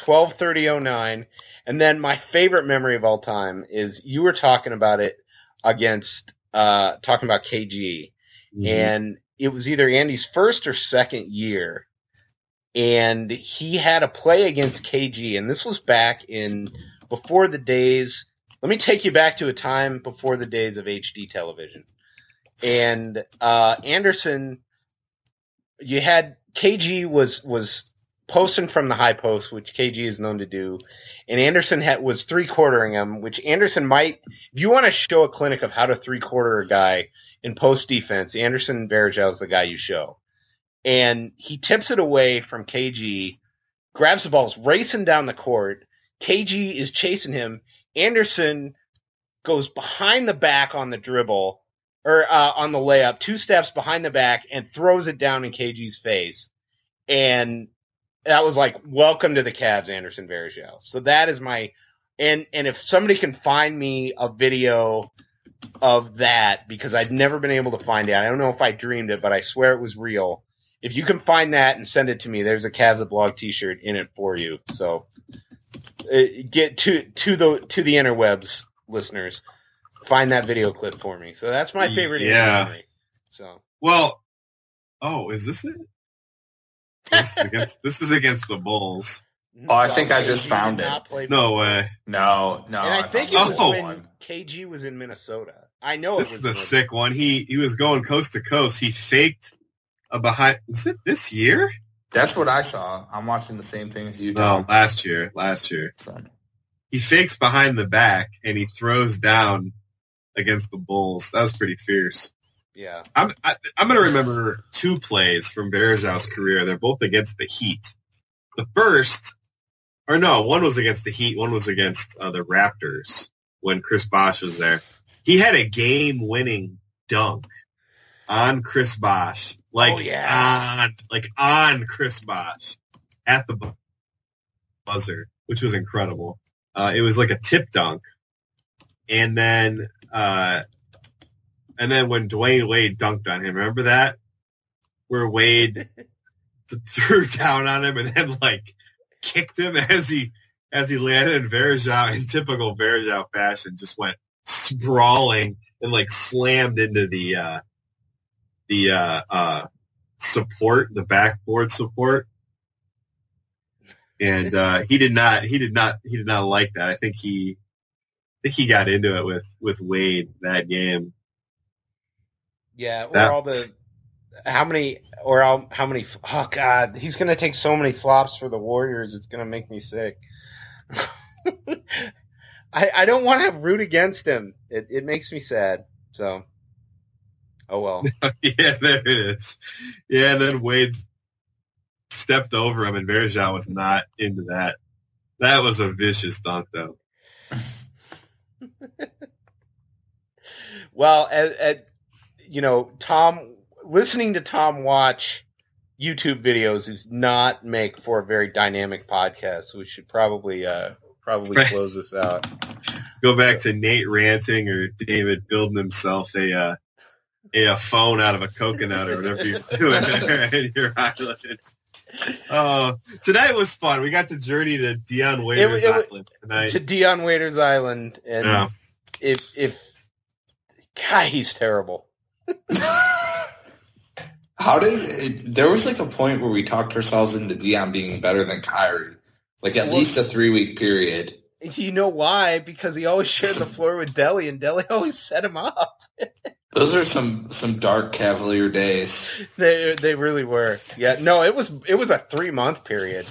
12-30-09. And then my favorite memory of all time is you were talking about it against uh talking about KG Mhm. and it was either Andy's first or second year. And he had a play against KG, and this was back in before the days. Let me take you back to a time before the days of HD television. And uh, Anderson, you had KG was was posting from the high post, which KG is known to do, and Anderson had, was three quartering him, which Anderson might. If you want to show a clinic of how to three quarter a guy in post defense, Anderson Varejao is the guy you show. And he tips it away from KG, grabs the balls, racing down the court. KG is chasing him. Anderson goes behind the back on the dribble or uh, on the layup, two steps behind the back, and throws it down in KG's face. And that was like, welcome to the Cavs, Anderson Varejao. So that is my and and if somebody can find me a video of that because I'd never been able to find it. I don't know if I dreamed it, but I swear it was real. If you can find that and send it to me, there's a Cavs a blog T-shirt in it for you. So Uh, get to to the to the interwebs, listeners. Find that video clip for me. So that's my favorite. Yeah. memory. So Well, oh, is this it? This is against, <laughs> this is against the Bulls. Mm, oh, I think I just found it. No way. No, no. and I, think it found was Oh. this when. KG was in Minnesota. I know This it is was a sick one. He he was going coast to coast. He faked a behind. Was it this year? That's what I saw. I'm watching the same thing as you, No, Tom. last year. Last year. So, He fakes behind the back and he throws down against the Bulls. That was pretty fierce. Yeah. I'm I, I'm gonna remember two plays from Varejao's career. They're both against the Heat. The first, or no, one was against the Heat. One was against uh, the Raptors when Chris Bosh was there. He had a game-winning dunk on Chris Bosh, like Oh, yeah. on like on Chris Bosh at the buzzer, which was incredible. Uh, it was like a tip dunk, and then. Uh, and then when Dwayne Wade dunked on him, remember that? Where Wade <laughs> threw down on him and then like kicked him <laughs> as he as he landed and Varejao in typical Varejao fashion just went sprawling and like slammed into the uh the uh uh support, the backboard support. and <laughs> uh, he did not. He did not. He did not like that. I think he. I think he got into it with with Wade that game. Yeah, or That- all the how many or how, how many oh god, he's gonna take so many flops for the Warriors. It's gonna make me sick. <laughs> I I don't want to root against him. It it makes me sad. So, oh well. <laughs> yeah, there it is. Yeah, and then Wade stepped over him, and Varejao was not into that. That was a vicious dunk, though. <laughs> Well, at, at, you know, Tom, listening to Tom watch YouTube videos does not make for a very dynamic podcast. So we should probably, uh, probably close this out. Go back to Nate ranting or David building himself a uh, a, a phone out of a coconut or whatever <laughs> you're doing there in your island. Oh, tonight was fun. We got to journey to Dion Waiters It- it- Island tonight. to Dion Waiters Island, and Yeah. if if God, he's terrible. <laughs> How did it, there was like a point where we talked ourselves into Dion being better than Kyrie, like at Well- least a three week period. You know why? Because he always shared the floor with Delly, and Delly <laughs> always set him up. Those are some some dark Cavalier days. They they really were. Yeah, no, it was it was a three month period.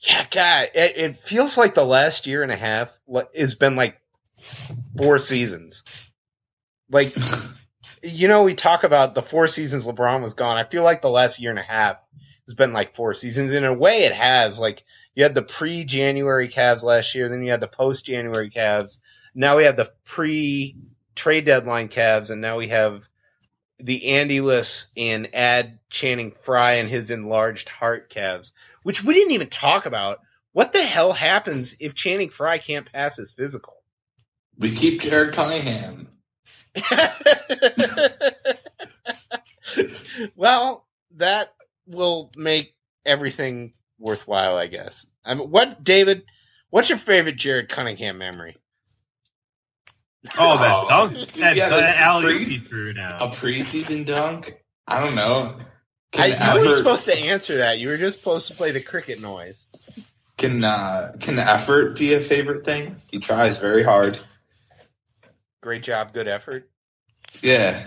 yeah, God, it, it feels like the last year and a half has been like four seasons. Like, you know, we talk about the four seasons LeBron was gone. I feel like the last year and a half has been like four seasons. In a way, it has. Like, you had the pre January Cavs last year, then you had the post January Cavs. Now we have the pre trade deadline Cavs, and now we have the Andy list and add Channing Frye and his enlarged heart Cavs, which we didn't even talk about. What the hell happens if Channing Frye can't pass his physical? We keep Jared Cunningham. <laughs> well, that will make everything worthwhile, I guess. I mean, what, David? What's your favorite Jared Cunningham memory? Oh, that Oh, dunk, that, yeah, that the alley pre- he threw now. A preseason dunk? I don't know. I, Can you weren't supposed to answer that. You were just supposed to play the cricket noise. can uh, can effort be a favorite thing? He tries very hard. Great job, good effort. Yeah.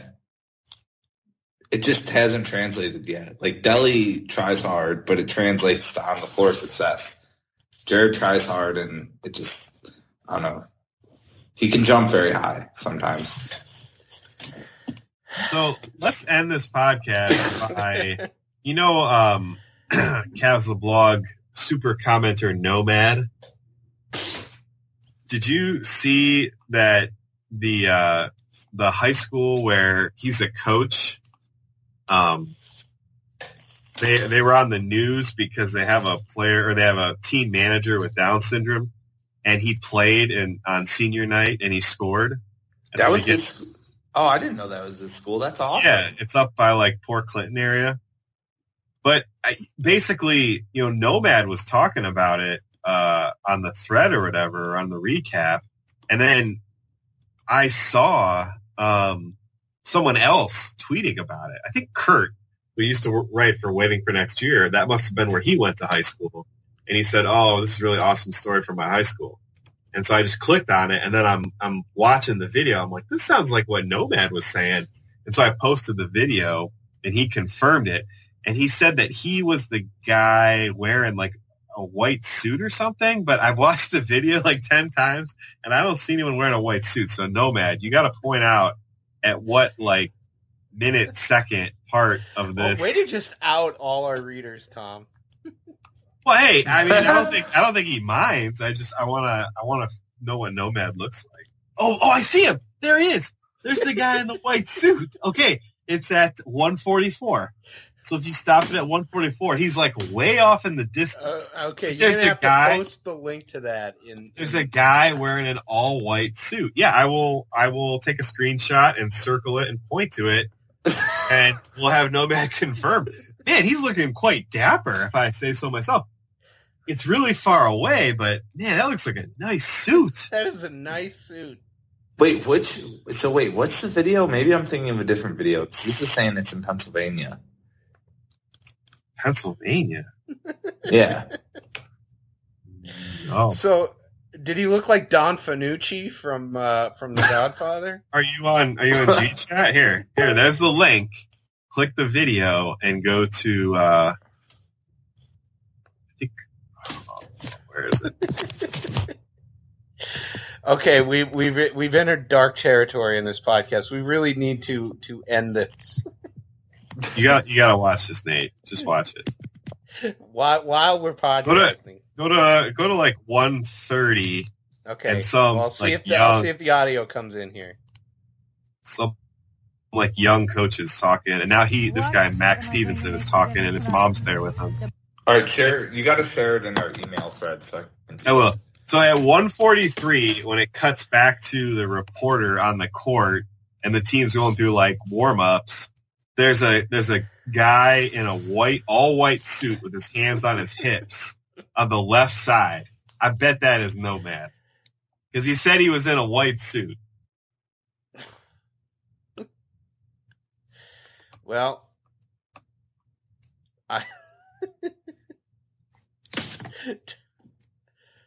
It just hasn't translated yet. Like Delly tries hard, but it translates to on the floor success. Jared tries hard and it just I don't know. He can jump very high sometimes. So let's end this podcast by, you know, um, <clears throat> Cavs the blog super commenter Nomad. Did you see that the uh, the high school where he's a coach? Um, they they were on the news because they have a player or they have a team manager with Down syndrome, and he played in on senior night and he scored. And That was his Oh, I didn't know that was his school. That's awesome. yeah, it's up by like Port Clinton area. But I, basically, you know, Nomad was talking about it uh, on the thread or whatever, on the recap, and then I saw um, someone else tweeting about it. I think Kurt, who used to write for Waiting for Next Year, that must have been where he went to high school, and he said, "Oh, this is a really awesome story from my high school." And so I just clicked on it, and then I'm I'm watching the video. I'm like, this sounds like what Nomad was saying. And so I posted the video, and he confirmed it. And he said that he was the guy wearing like a white suit or something. But I've watched the video like ten times, and I don't see anyone wearing a white suit. So Nomad, you got to point out at what like minute, second part of Well, this. way to just out all our readers, Tom. Well, hey, I mean, I don't <laughs> think I don't think he minds. I just I want to I want to know what Nomad looks like. Oh, oh, I see him. There he is. There's the guy in the white suit. Okay, it's at 144. So if you stop it at 144, he's like way off in the Uh, distance. okay, you're There's a guy- to post the link to that. In, There's a guy wearing an all white suit. Yeah, I will I will take a screenshot and circle it and point to it, <laughs> and we'll have Nomad <laughs> confirm. Man, he's looking quite dapper, if I say so myself. It's really far away, but man, that looks like a nice suit. that is a nice suit. Wait, which? So wait, what's the video? Maybe I'm thinking of a different video. 'cause This is saying it's in Pennsylvania. Pennsylvania. <laughs> Yeah. Oh, So, did he look like Don Fanucci from uh, from The Godfather? <laughs> are you on? Are you on G chat? Here, here. There's the link. Click the video and go to. uh I think. Where is it? Okay, we we've we've entered dark territory in this podcast. We really need to to end this You got. You gotta watch this, Nate. Just watch it. while while we're podcasting. Go to go to go to like 130. Okay, and some, well, I'll see like, if the, I'll young- see if the audio comes in here. Some like young coaches talking, and now he, this guy Max Stevenson, is talking, and his mom's there with him. All right, share. You got to share it in our email thread. So I can see I will. So at 143, when it cuts back to the reporter on the court and the team's going through like warm ups, there's a there's a guy in a white all white suit with his hands on his hips on the left side. I bet that is Nomad because he said he was in a white suit. Well,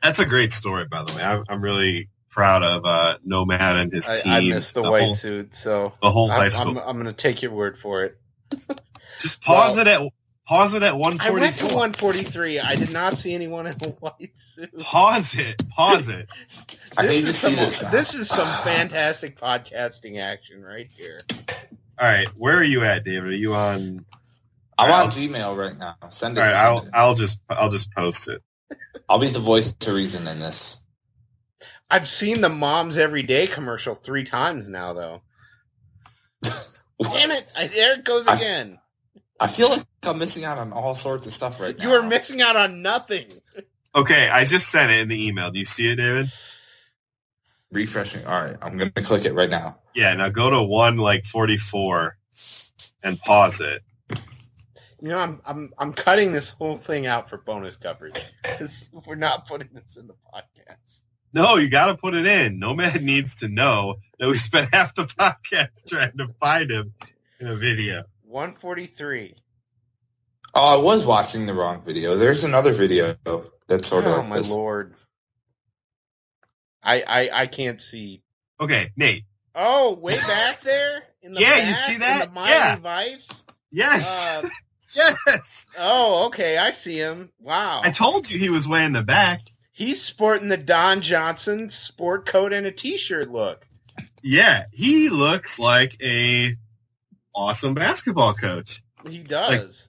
That's a great story, by the way. I'm, I'm really proud of uh, Nomad and his team. I, I missed the, white whole, suit, so the whole high I'm, school. I'm, I'm going to take your word for it. <laughs> Just pause well- it at pause it at I went to 143. I did not see anyone in a white suit. Pause it. Pause it. <laughs> I This hate to is see some this. this is some fantastic podcasting action right here. All right, where are you at, David? Are you on? I'm I'll- on Gmail right now. Send it. All right, send I'll it. I'll just I'll just post it. I'll be the voice of reason in this. I've seen the Moms Every Day commercial three times now, though. <laughs> Damn it! I, there it goes again. I feel like I'm missing out on all sorts of stuff right now. You are missing out on nothing. <laughs> Okay, I just sent it in the email. Do you see it, David? refreshing. All right, I'm gonna click it right now. Yeah. Now go to one like forty four, and pause it. You know, I'm I'm I'm cutting this whole thing out for bonus coverage because we're not putting this in the podcast. No, you got to put it in. Nomad needs to know that we spent half the podcast trying to find him in a video. 143. Oh, I was watching the wrong video. There's another video that's sort of oh like my this. lord! I I I can't see. Okay, Nate. Oh, way back there in the Yeah, you back, see in that? the Miami Yeah. Vice. Yes, Uh, yes. oh, okay, I see him. Wow, I told you he was way in the back. he's sporting the Don Johnson sport coat and a t-shirt look. Yeah, he looks like a awesome basketball coach. He does.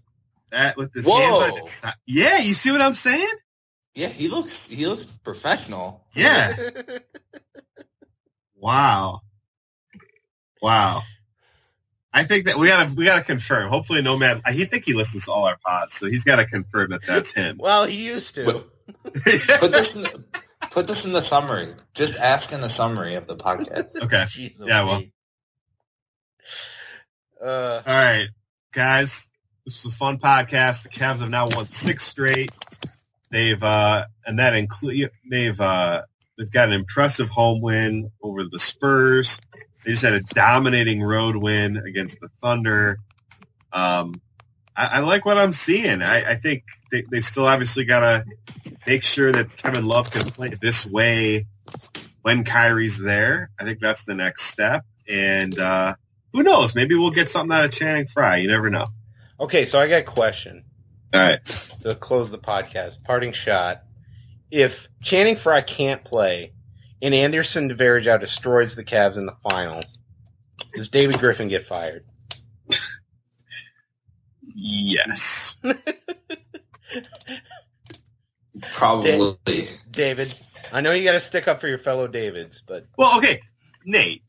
That with his Whoa. hands on his side. Yeah, you see what I'm saying? Yeah, he looks he looks professional. Yeah. <laughs> Wow. Wow. I think that we gotta we gotta confirm. Hopefully, Nomad. I he think he listens to all our pods, so he's got to confirm that that's him. <laughs> well, he used to. But- <laughs> Put this in the, put this in the summary. Just ask in the summary of the podcast. <laughs> okay. Jeez, Yeah, well. Uh, All right, guys. This was a fun podcast. The Cavs have now won six straight. They've uh, and that include they've uh, they've got an impressive home win over the Spurs. They just had a dominating road win against the Thunder. Um, I, I like what I'm seeing. I, I think they, they still obviously got to make sure that Kevin Love can play this way when Kyrie's there. I think that's the next step. And uh, who knows? Maybe we'll get something out of Channing Frye. You never know. okay, so I got a question All right. to close the podcast. Parting shot. If Channing Frye can't play and Anderson Varejao destroys the Cavs in the finals, does David Griffin get fired? Yes. <laughs> Probably. David, I know you got to stick up for your fellow Davids, but Well, okay, Nate.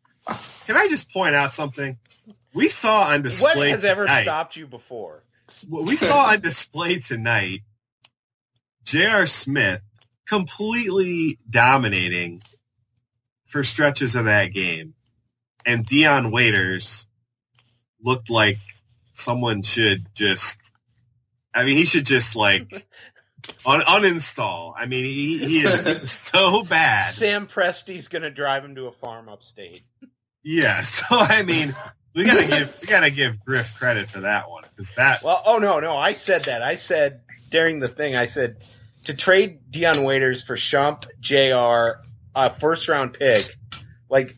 Can I just point out something? We saw on display what has ever stopped you before? What we saw on display tonight, J.R. Smith completely dominating for stretches of that game, and Dion Waiters looked like someone should just. I mean, he should just like <laughs> un- uninstall. I mean, he, he is <laughs> so bad. Sam Presti's going to drive him to a farm upstate. Yeah, <laughs> so I mean, we gotta give we gotta give Griff credit for that one. Is that Well, oh no, no, I said that. I said during the thing, I said to trade Dion Waiters for Shump, Jr. a first round pick. Like,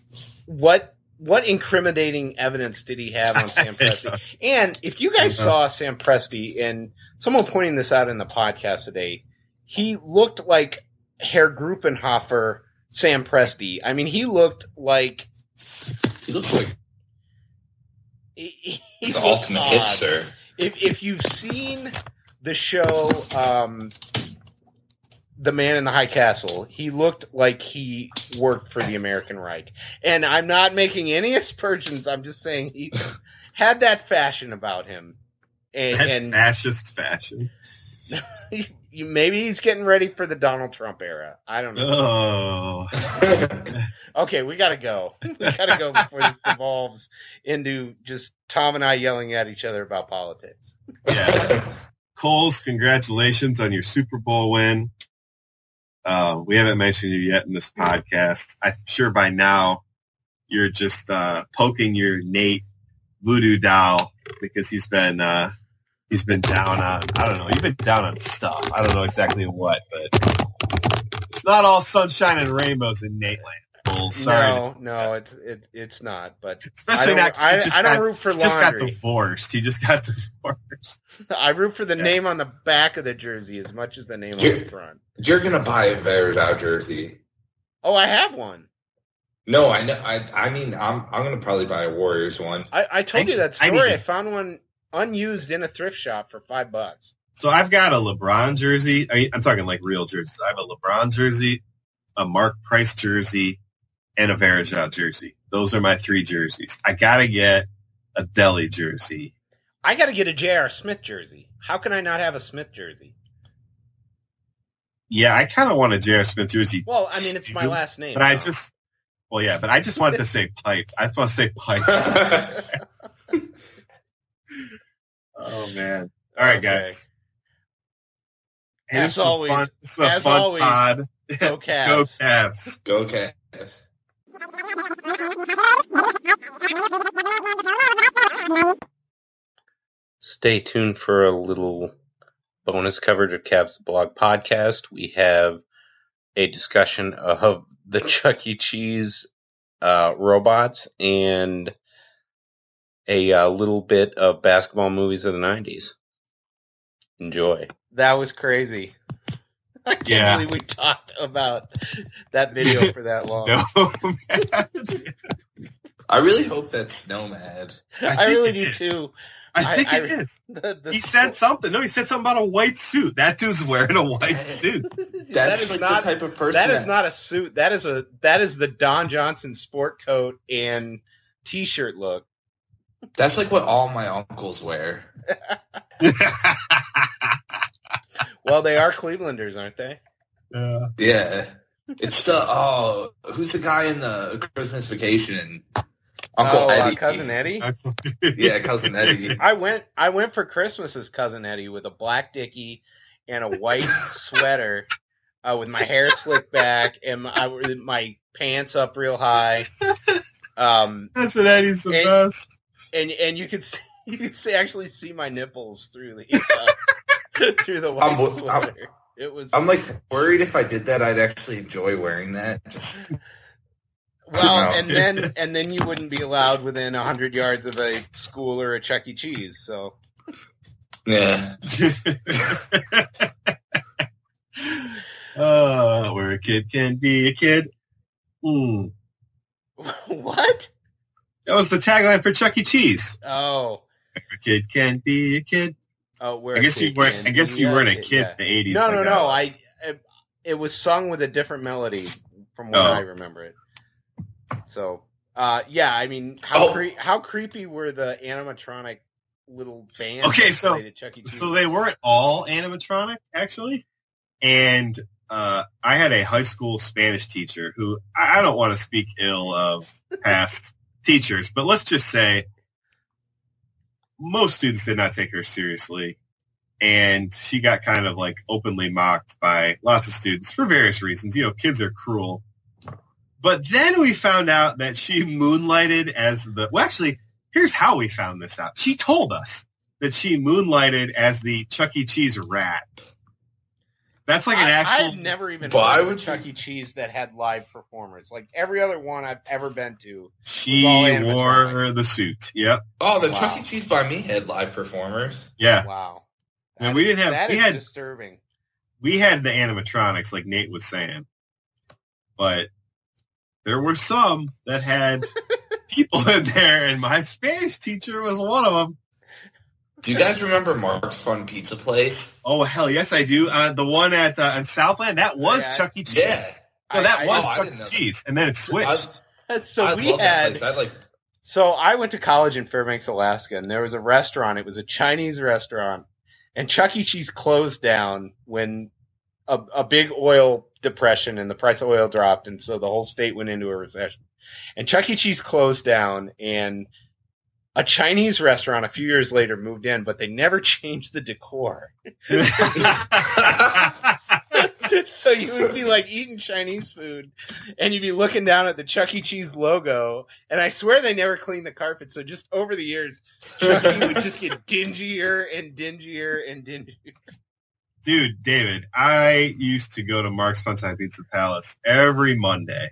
what what incriminating evidence did he have on Sam <laughs> Presti? And if you guys saw Sam Presti, and someone pointing this out in the podcast today, he looked like Herr Gruppenführer Sam Presti. I mean, he looked like He looks like he, he the ultimate odd. hipster. if if you've seen the show um the man in the high castle he looked like he worked for the american reich. And i'm not making any <laughs> aspersions i'm just saying he had that fashion about him. And, that and fascist fashion? <laughs> you, maybe he's getting ready for the donald trump era. I don't know. Oh, <laughs> okay we gotta go. We gotta go before this devolves into just tom and i yelling at each other about politics. Yeah. Coles, congratulations on your Super Bowl win. Uh, we haven't mentioned you yet in this podcast. I'm sure by now you're just uh, poking your Nate voodoo doll because he's been uh, he's been down on I don't know you've been down on stuff. I don't know exactly what, but it's not all sunshine and rainbows in Nate land. Coles. Sorry, no no it's it, it's not but especially I don't- not. 'cause I- I don't got- root for he just got divorced. He just got <laughs> divorced. I root for the Yeah. name on the back of the jersey as much as the name on You're- the front. You're gonna buy a Varejao jersey. Oh, I have one. No, I know. I I mean, I'm I'm gonna probably buy a Warriors one. I, I told I you that need- I story. I, found one unused in a thrift shop for five bucks. So I've got a LeBron jersey. I mean, I'm talking like real jerseys. I have a LeBron jersey, a Mark Price jersey, and a Varejao jersey. Those are my three jerseys. I gotta get a Delly jersey. I got to get a J.R. Smith jersey. How can I not have a Smith jersey? Yeah, I kind of want a J.R. Smith jersey. Well, I mean, it's my last name. But I just, well, yeah, but I just wanted to say pipe. I just want to say pipe. <laughs> oh man! All right, Okay. guys. Hey, As this was a always- fun, this is a as fun always, pod. Go <laughs> Go Cavs. Cavs! Go Cavs. Stay tuned for a little bonus coverage of Cavs Blog podcast. We have a discussion of the <laughs> Chuck E. Cheese uh, robots and a uh, little bit of basketball movies of the 90s. Enjoy. That was crazy. I can't Yeah. believe we talked about that video for that long. <laughs> No. I really hope that's Nomad. I, think really it do is. too. I think I- it is. <laughs> The- the- He said something. No, he said something about a white suit. That dude's wearing a white suit. That's that is like not <laughs> the type of person that is not a suit. That is a that is the Don Johnson sport coat and t-shirt look. That's like what all my uncles wear. Well, they are Clevelanders, aren't they? Uh, Yeah. It's the oh, who's the guy in the Christmas Vacation? Uncle oh, uh, Eddie. cousin Eddie. Yeah, cousin Eddie. <laughs> I went I went for Christmas as cousin Eddie with a black dickie and a white <laughs> sweater uh, with my hair slicked back and my, my pants up real high. Um, That's what Eddie's the It- best. and and you could see, <laughs> you could see, actually see my nipples through the uh, <laughs> through the white I'm- I'm- it was I'm like worried if I did that, I'd actually enjoy wearing that. Just <laughs> well, No. and then and then you wouldn't be allowed within hundred yards of a school or a Chuck E. Cheese. So yeah. oh, <laughs> where a kid can be a kid. Hmm. what? That was the tagline for Chuck E. Cheese. Oh, Where a kid can be a kid. Oh, where I guess you weren't. I guess you a weren't a kid, yeah. in the eighties. No, like no, no. I it, it was sung with a different melody from what Oh. I remember it. So, uh, yeah, I mean, how Oh. cre- how creepy were the animatronic little bands? Okay, so- played at Chuck E. So they weren't all animatronic, actually. And uh, I had a high school Spanish teacher who I I don't want to speak ill of past <laughs> teachers, but let's just say most students did not take her seriously. And she got kind of like openly mocked by lots of students for various reasons. You know, kids are cruel. But then we found out that she moonlighted as the, well, actually, here's how we found this out. She told us that she moonlighted as the Chuck E. Cheese rat. That's like an I, actual. I've never even Well, I been to would- Chuck E. Cheese that had live performers. Like every other one I've ever been to. she wore the suit. Yep. Oh, the Wow. Chuck E. Cheese by me had live performers. Yeah. Wow. And we is- didn't have- that we is had- disturbing. We had the animatronics, like Nate was saying, but there were some that had <laughs> people in there, and my Spanish teacher was one of them. Do you guys remember Mark's Fun Pizza Place? Oh hell yes, I do. Uh, the one at uh, in Southland that was Yeah. Chuck E. Cheese. Yeah. No, that I- I- was oh, I Chuck E. Cheese, and then it switched. So I we love that had place. I like. So I went to college in Fairbanks, Alaska, and there was a restaurant. It was a Chinese restaurant, and Chuck E. Cheese closed down when a, a big oil depression and the price of oil dropped, and so the whole state went into a recession. And Chuck E. Cheese closed down, and a Chinese restaurant a few years later moved in, but they never <laughs> changed the decor. <laughs> so you would be like eating Chinese food, and you'd be looking down at the Chuck E. Cheese logo, and I swear they never cleaned the carpet. So just over the years, Chuck E. would just get dingier and dingier and dingier. Dude, David, I used to go to Mark's Funtime Pizza Palace every Monday.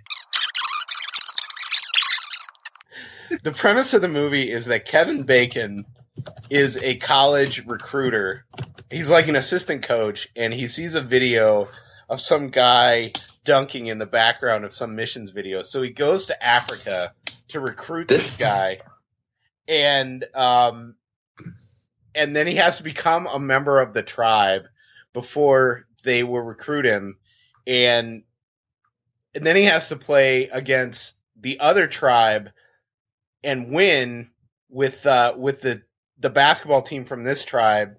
The premise of the movie is that Kevin Bacon is a college recruiter. He's like an assistant coach, and he sees a video of some guy dunking in the background of some missions video. So he goes to Africa to recruit this, This- guy, and um, and then he has to become a member of the tribe before they will recruit him, and and then he has to play against the other tribe and win with uh, with the the basketball team from this tribe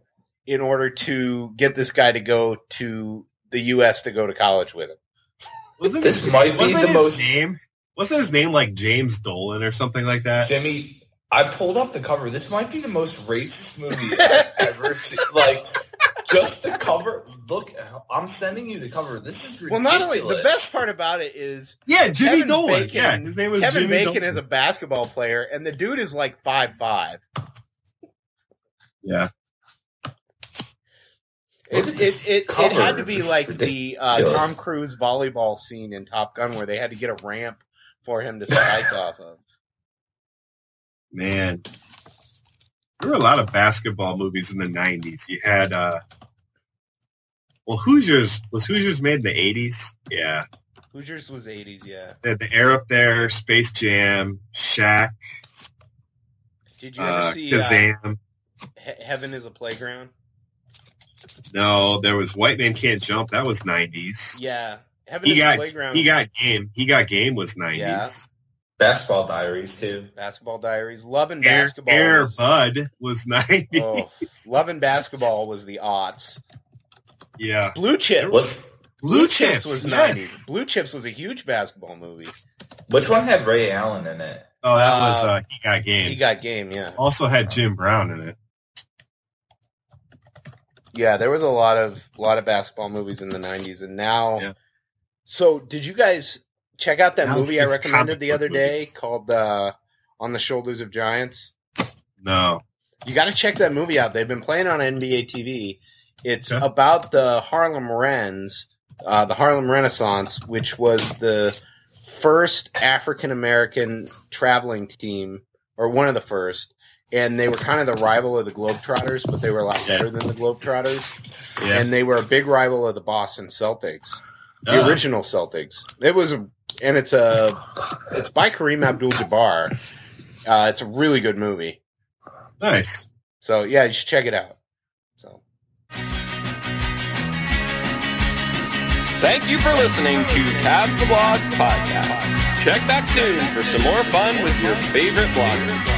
in order to get this guy to go to the U.S. to go to college with him. Wasn't This his- might be wasn't the most- name. Wasn't his name like James Dolan or something like that? Jimmy, I pulled up the cover. This might be the most racist movie <laughs> I've ever seen. Like, just the cover. Look, I'm sending you the cover. This is Well, not only the best part about it is Yeah, Jimmy Kevin Dolan. Bacon- yeah, his name was Kevin Jimmy Bacon Dolan. is a basketball player, and the dude is like five five. yeah. It, it, it, it had to be This is like the uh. Tom Cruise volleyball scene in Top Gun where they had to get a ramp for him to spike off of. Man. There were a lot of basketball movies in the 90s. You had, uh, well, Hoosiers, was Hoosiers made in the 80s? Yeah. Hoosiers was 80s, yeah. They had the Air Up There, Space Jam, Shaq, Did you ever uh, see uh, He- Heaven is a Playground? No, there was White Man Can't Jump. That was 90s. Yeah. Heaven He is a got, Playground. he got Game. He got Game was 90s. Yeah. Basketball Diaries too. Basketball Diaries. Love and Air, Basketball. Air was, Bud was <laughs> 90s. oh, Love and Basketball was the odds. Yeah. Blue Chips. Was, Blue, Chips, was yes. Blue Chips was a huge basketball movie. which one had Ray Allen in it? Oh, that was, Uh, uh, He Got Game. He got game, yeah. also had Jim Brown in it. Yeah, there was a lot of a lot of basketball movies in the '90s, and now. Yeah. So, did you guys check out that Now movie I recommended the book other day movies. called uh, "On the Shoulders of Giants"? No. You got to check that movie out. They've been playing on NBA TV. It's Okay. about the Harlem Rens, uh, the Harlem Renaissance, which was the first African American traveling team, or one of the first. And they were kind of the rival of the Globetrotters, but they were a lot Yeah. better than the Globetrotters. Yeah. And they were a big rival of the Boston Celtics, the Uh, original Celtics. It was, a, and it's a, it's by Kareem Abdul-Jabbar. Uh, it's a really good movie. Nice. So yeah, you should check it out. So Thank you for listening to Cavs the Blogs podcast. Check back soon for some more fun with your favorite bloggers.